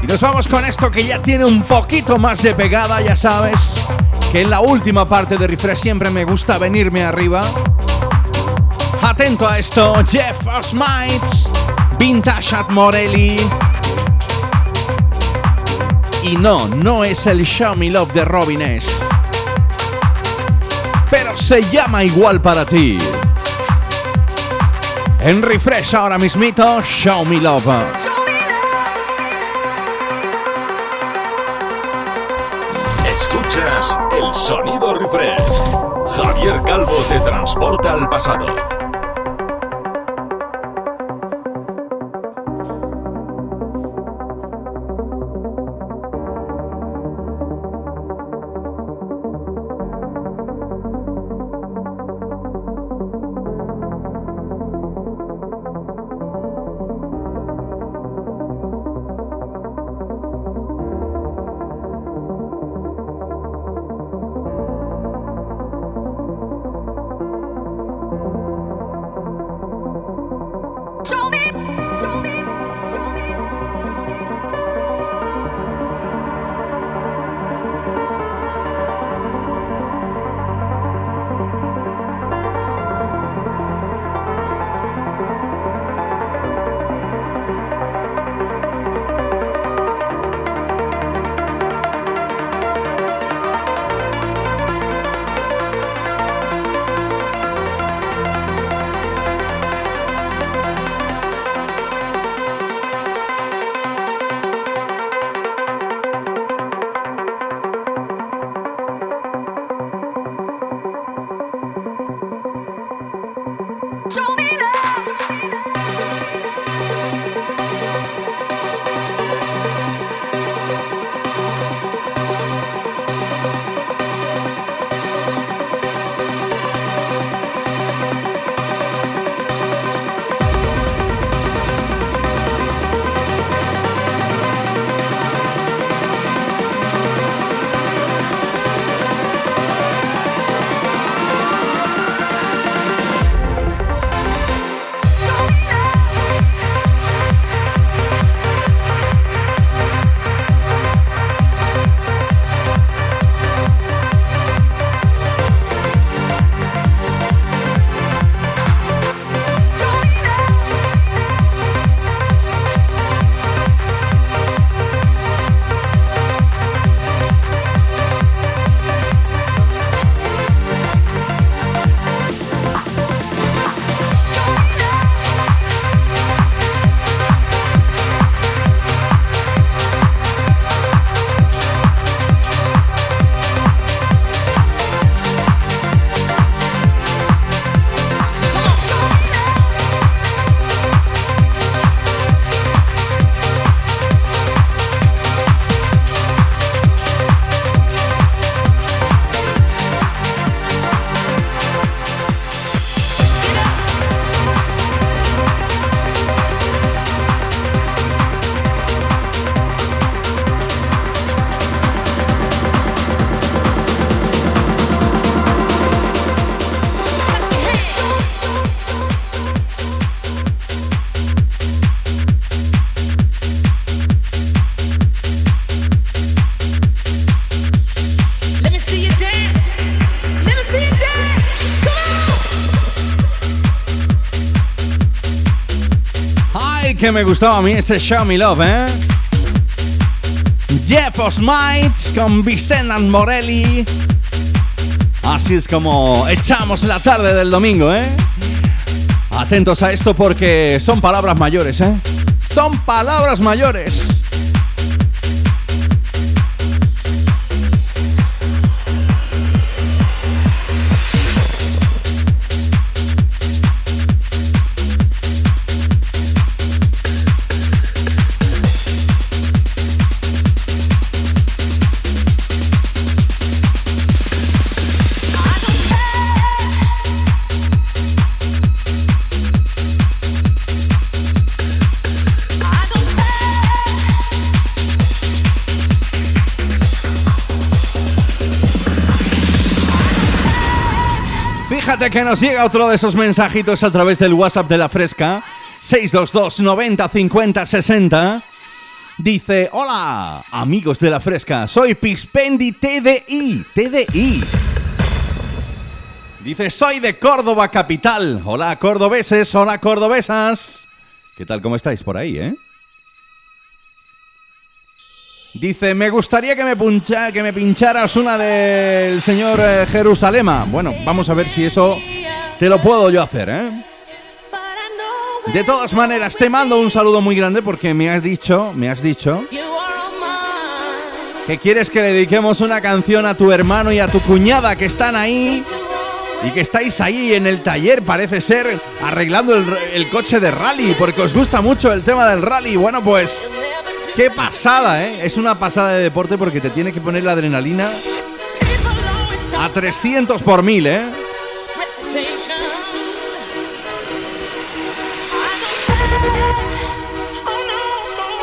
Y nos vamos con esto que ya tiene un poquito más de pegada, ya sabes que en la última parte de Refresh siempre me gusta venirme arriba. Atento a esto, Jeff Osmites, Vintage at Morelli. Y no, no es el Show Me Love de Robin S. Pero se llama igual para ti. En Refresh ahora mismito, Show Me Love. Sonido refresh. Javier Calvo te transporta al pasado. Me gustaba a mí este Show Me Love, ¿eh? Jeff Osmites con Vicente Morelli. Así es como echamos la tarde del domingo, ¿eh? Atentos a esto porque son palabras mayores, ¿eh? Son palabras mayores. Que nos llega otro de esos mensajitos a través del WhatsApp de la Fresca, 622 90 50 60. Dice, hola, amigos de la Fresca, soy Pispendi TDI, TDI. Dice, soy de Córdoba capital. Hola, cordobeses, hola, cordobesas. ¿Qué tal, cómo estáis por ahí, eh? Dice, me gustaría que me, puncha- que me pincharas una del señor eh, Jerusalema. Bueno, vamos a ver si eso te lo puedo yo hacer, ¿eh? De todas maneras, te mando un saludo muy grande porque me has dicho, me has dicho que quieres que le dediquemos una canción a tu hermano y a tu cuñada que están ahí y que estáis ahí en el taller, parece ser, arreglando el, el coche de rally porque os gusta mucho el tema del rally. Bueno, pues qué pasada, ¿eh? Es una pasada de deporte porque te tiene que poner la adrenalina a 300 por mil, ¿eh?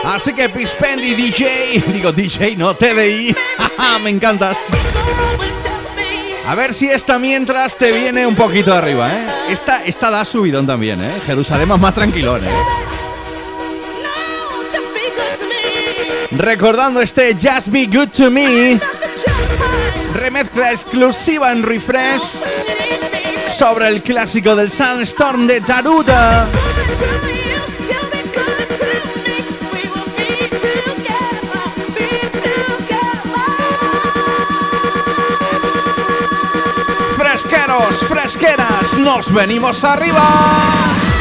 Así que Pispendi DJ, digo DJ, no TDI, me encantas. A ver si esta mientras te viene un poquito arriba, ¿eh? Esta, esta da subidón también, ¿eh? Jerusalén más tranquilón, ¿eh? Recordando este Just Be Good to Me, remezcla exclusiva en Refresh sobre el clásico del Sandstorm de Taruda. Fresqueros, fresqueras, nos venimos arriba.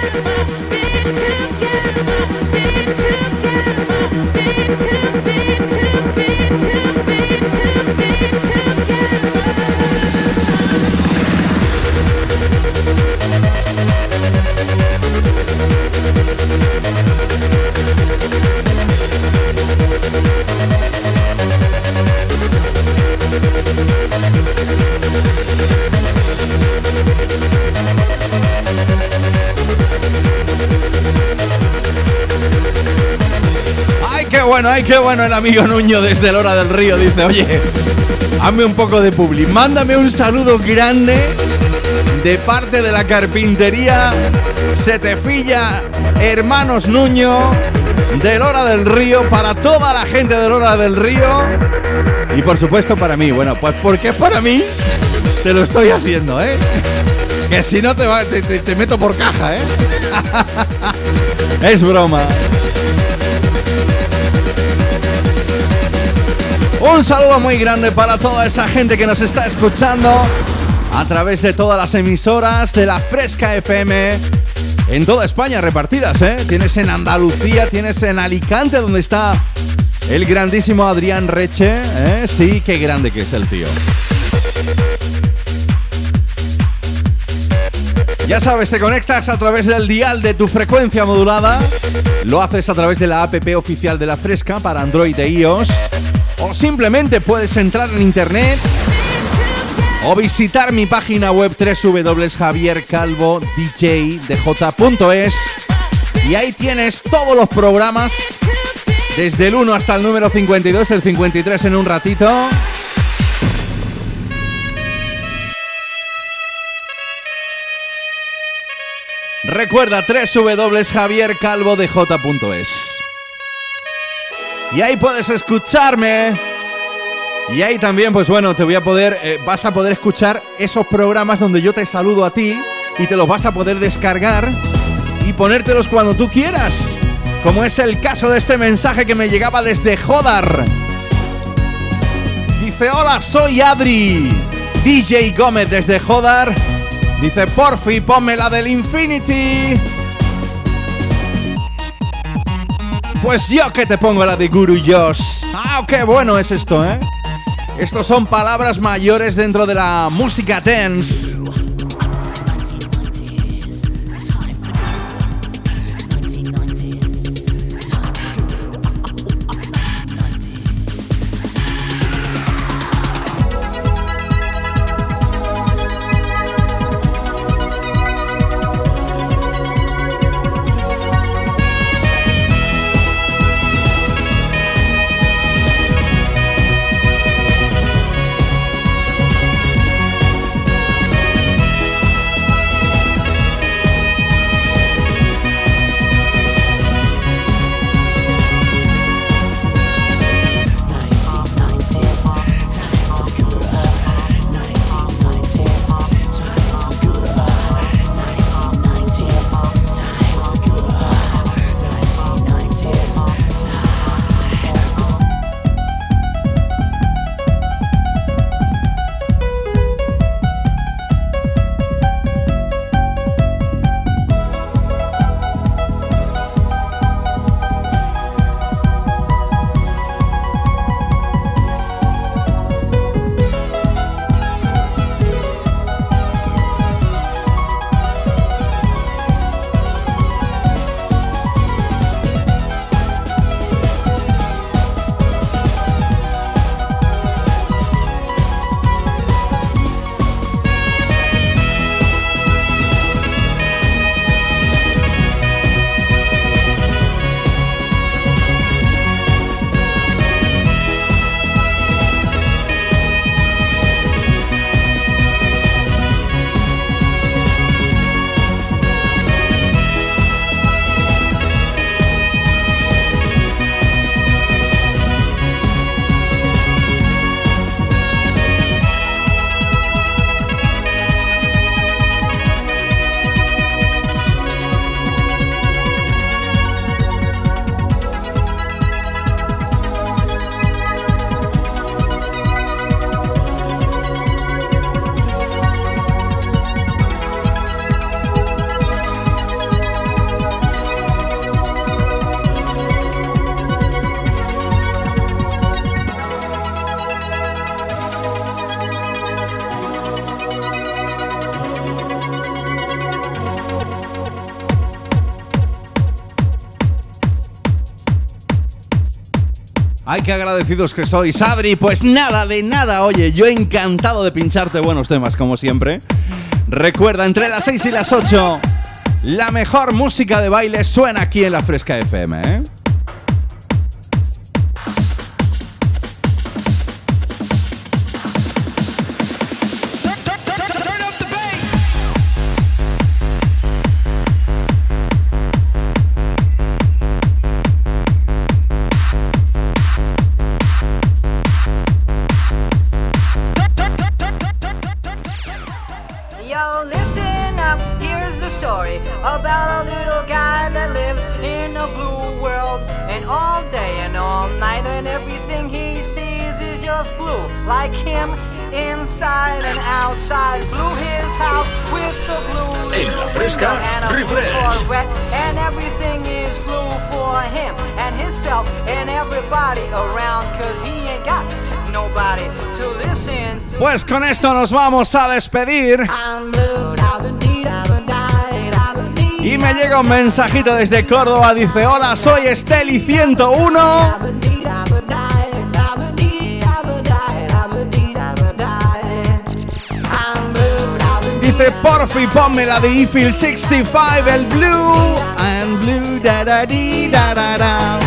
Thank you. Qué bueno, el amigo Nuño desde Lora del Río. Dice, oye, hazme un poco de publi. Mándame un saludo grande de parte de la carpintería Setefilla Hermanos Nuño de Lora del Río para toda la gente de Lora del Río y por supuesto para mí. Bueno, pues porque es para mí, te lo estoy haciendo, ¿eh? Que si no te, va- te- te meto por caja, ¿eh? es broma. Un saludo muy grande para toda esa gente que nos está escuchando a través de todas las emisoras de la Fresca FM en toda España repartidas, ¿eh? Tienes en Andalucía, tienes en Alicante donde está el grandísimo Adrián Reche, ¿eh? Sí, qué grande que es el tío. Ya sabes, te conectas a través del dial de tu frecuencia modulada. Lo haces a través de la app oficial de la Fresca para Android e iOS. O simplemente puedes entrar en internet o visitar mi página web www.javiercalvodjdj.es y ahí tienes todos los programas desde el 1 hasta el número 52, el 53 en un ratito. Recuerda www.javiercalvodj.es y ahí puedes escucharme. Y ahí también, pues bueno, te voy a poder, eh, vas a poder escuchar esos programas donde yo te saludo a ti y te los vas a poder descargar y ponértelos cuando tú quieras. Como es el caso de este mensaje que me llegaba desde Jodar. Dice, hola, soy Adri. DJ Gómez desde Jodar. Dice, porfi, ponme la del Infinity. Pues yo que te pongo la de Guru Josh. Ah, qué bueno es esto, ¿eh? Estos son palabras mayores dentro de la música dance. Qué agradecidos que sois, Adri. Pues nada, de nada. Oye, yo encantado de pincharte buenos temas, como siempre. Recuerda, entre las 6 y las 8, la mejor música de baile suena aquí en la Fresca FM, ¿eh? story about a little guy that lives in a blue world. And all day and all night, and everything he sees is just blue, like him inside and outside. blue his house with the blue. En la fresca, refresh. And everything is blue for him and himself and everybody around, cause he ain't got nobody to listen. Pues con esto nos vamos a despedir. Y me llega un mensajito desde Córdoba, dice, hola, soy Esteli 101. Dice, porfi, ponme la de Eiffel 65, el blue. And blue, da da da da da.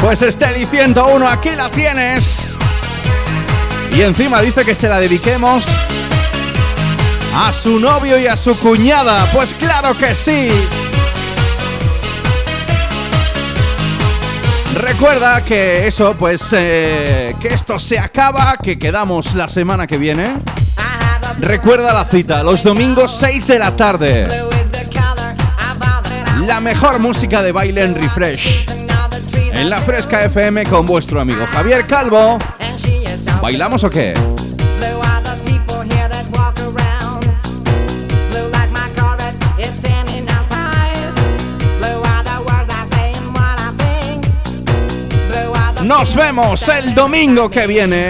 Pues Esteli 101, aquí la tienes. Y encima dice que se la dediquemos a su novio y a su cuñada. Pues claro que sí. Recuerda que eso, pues, eh, que esto se acaba, que quedamos la semana que viene. Recuerda la cita, los domingos 6 de la tarde. La mejor música de baile en Refresh. En la Fresca FM con vuestro amigo Javier Calvo. ¿Bailamos o qué? Nos vemos el domingo que viene.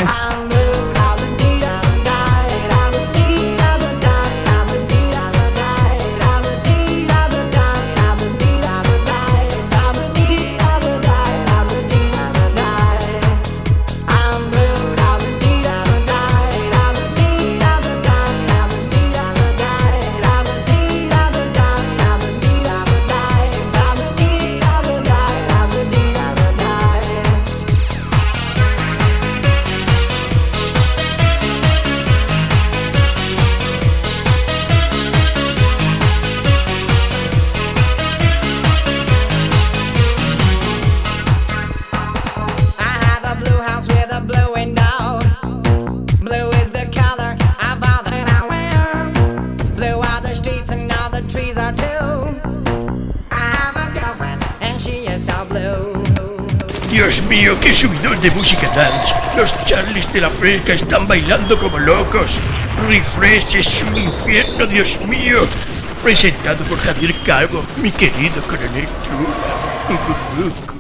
Mío, qué subidón de música dance. Los Charlies de la Fresca están bailando como locos. Refresh es un infierno, Dios mío. Presentado por Javier Calvo, mi querido coronel Chula.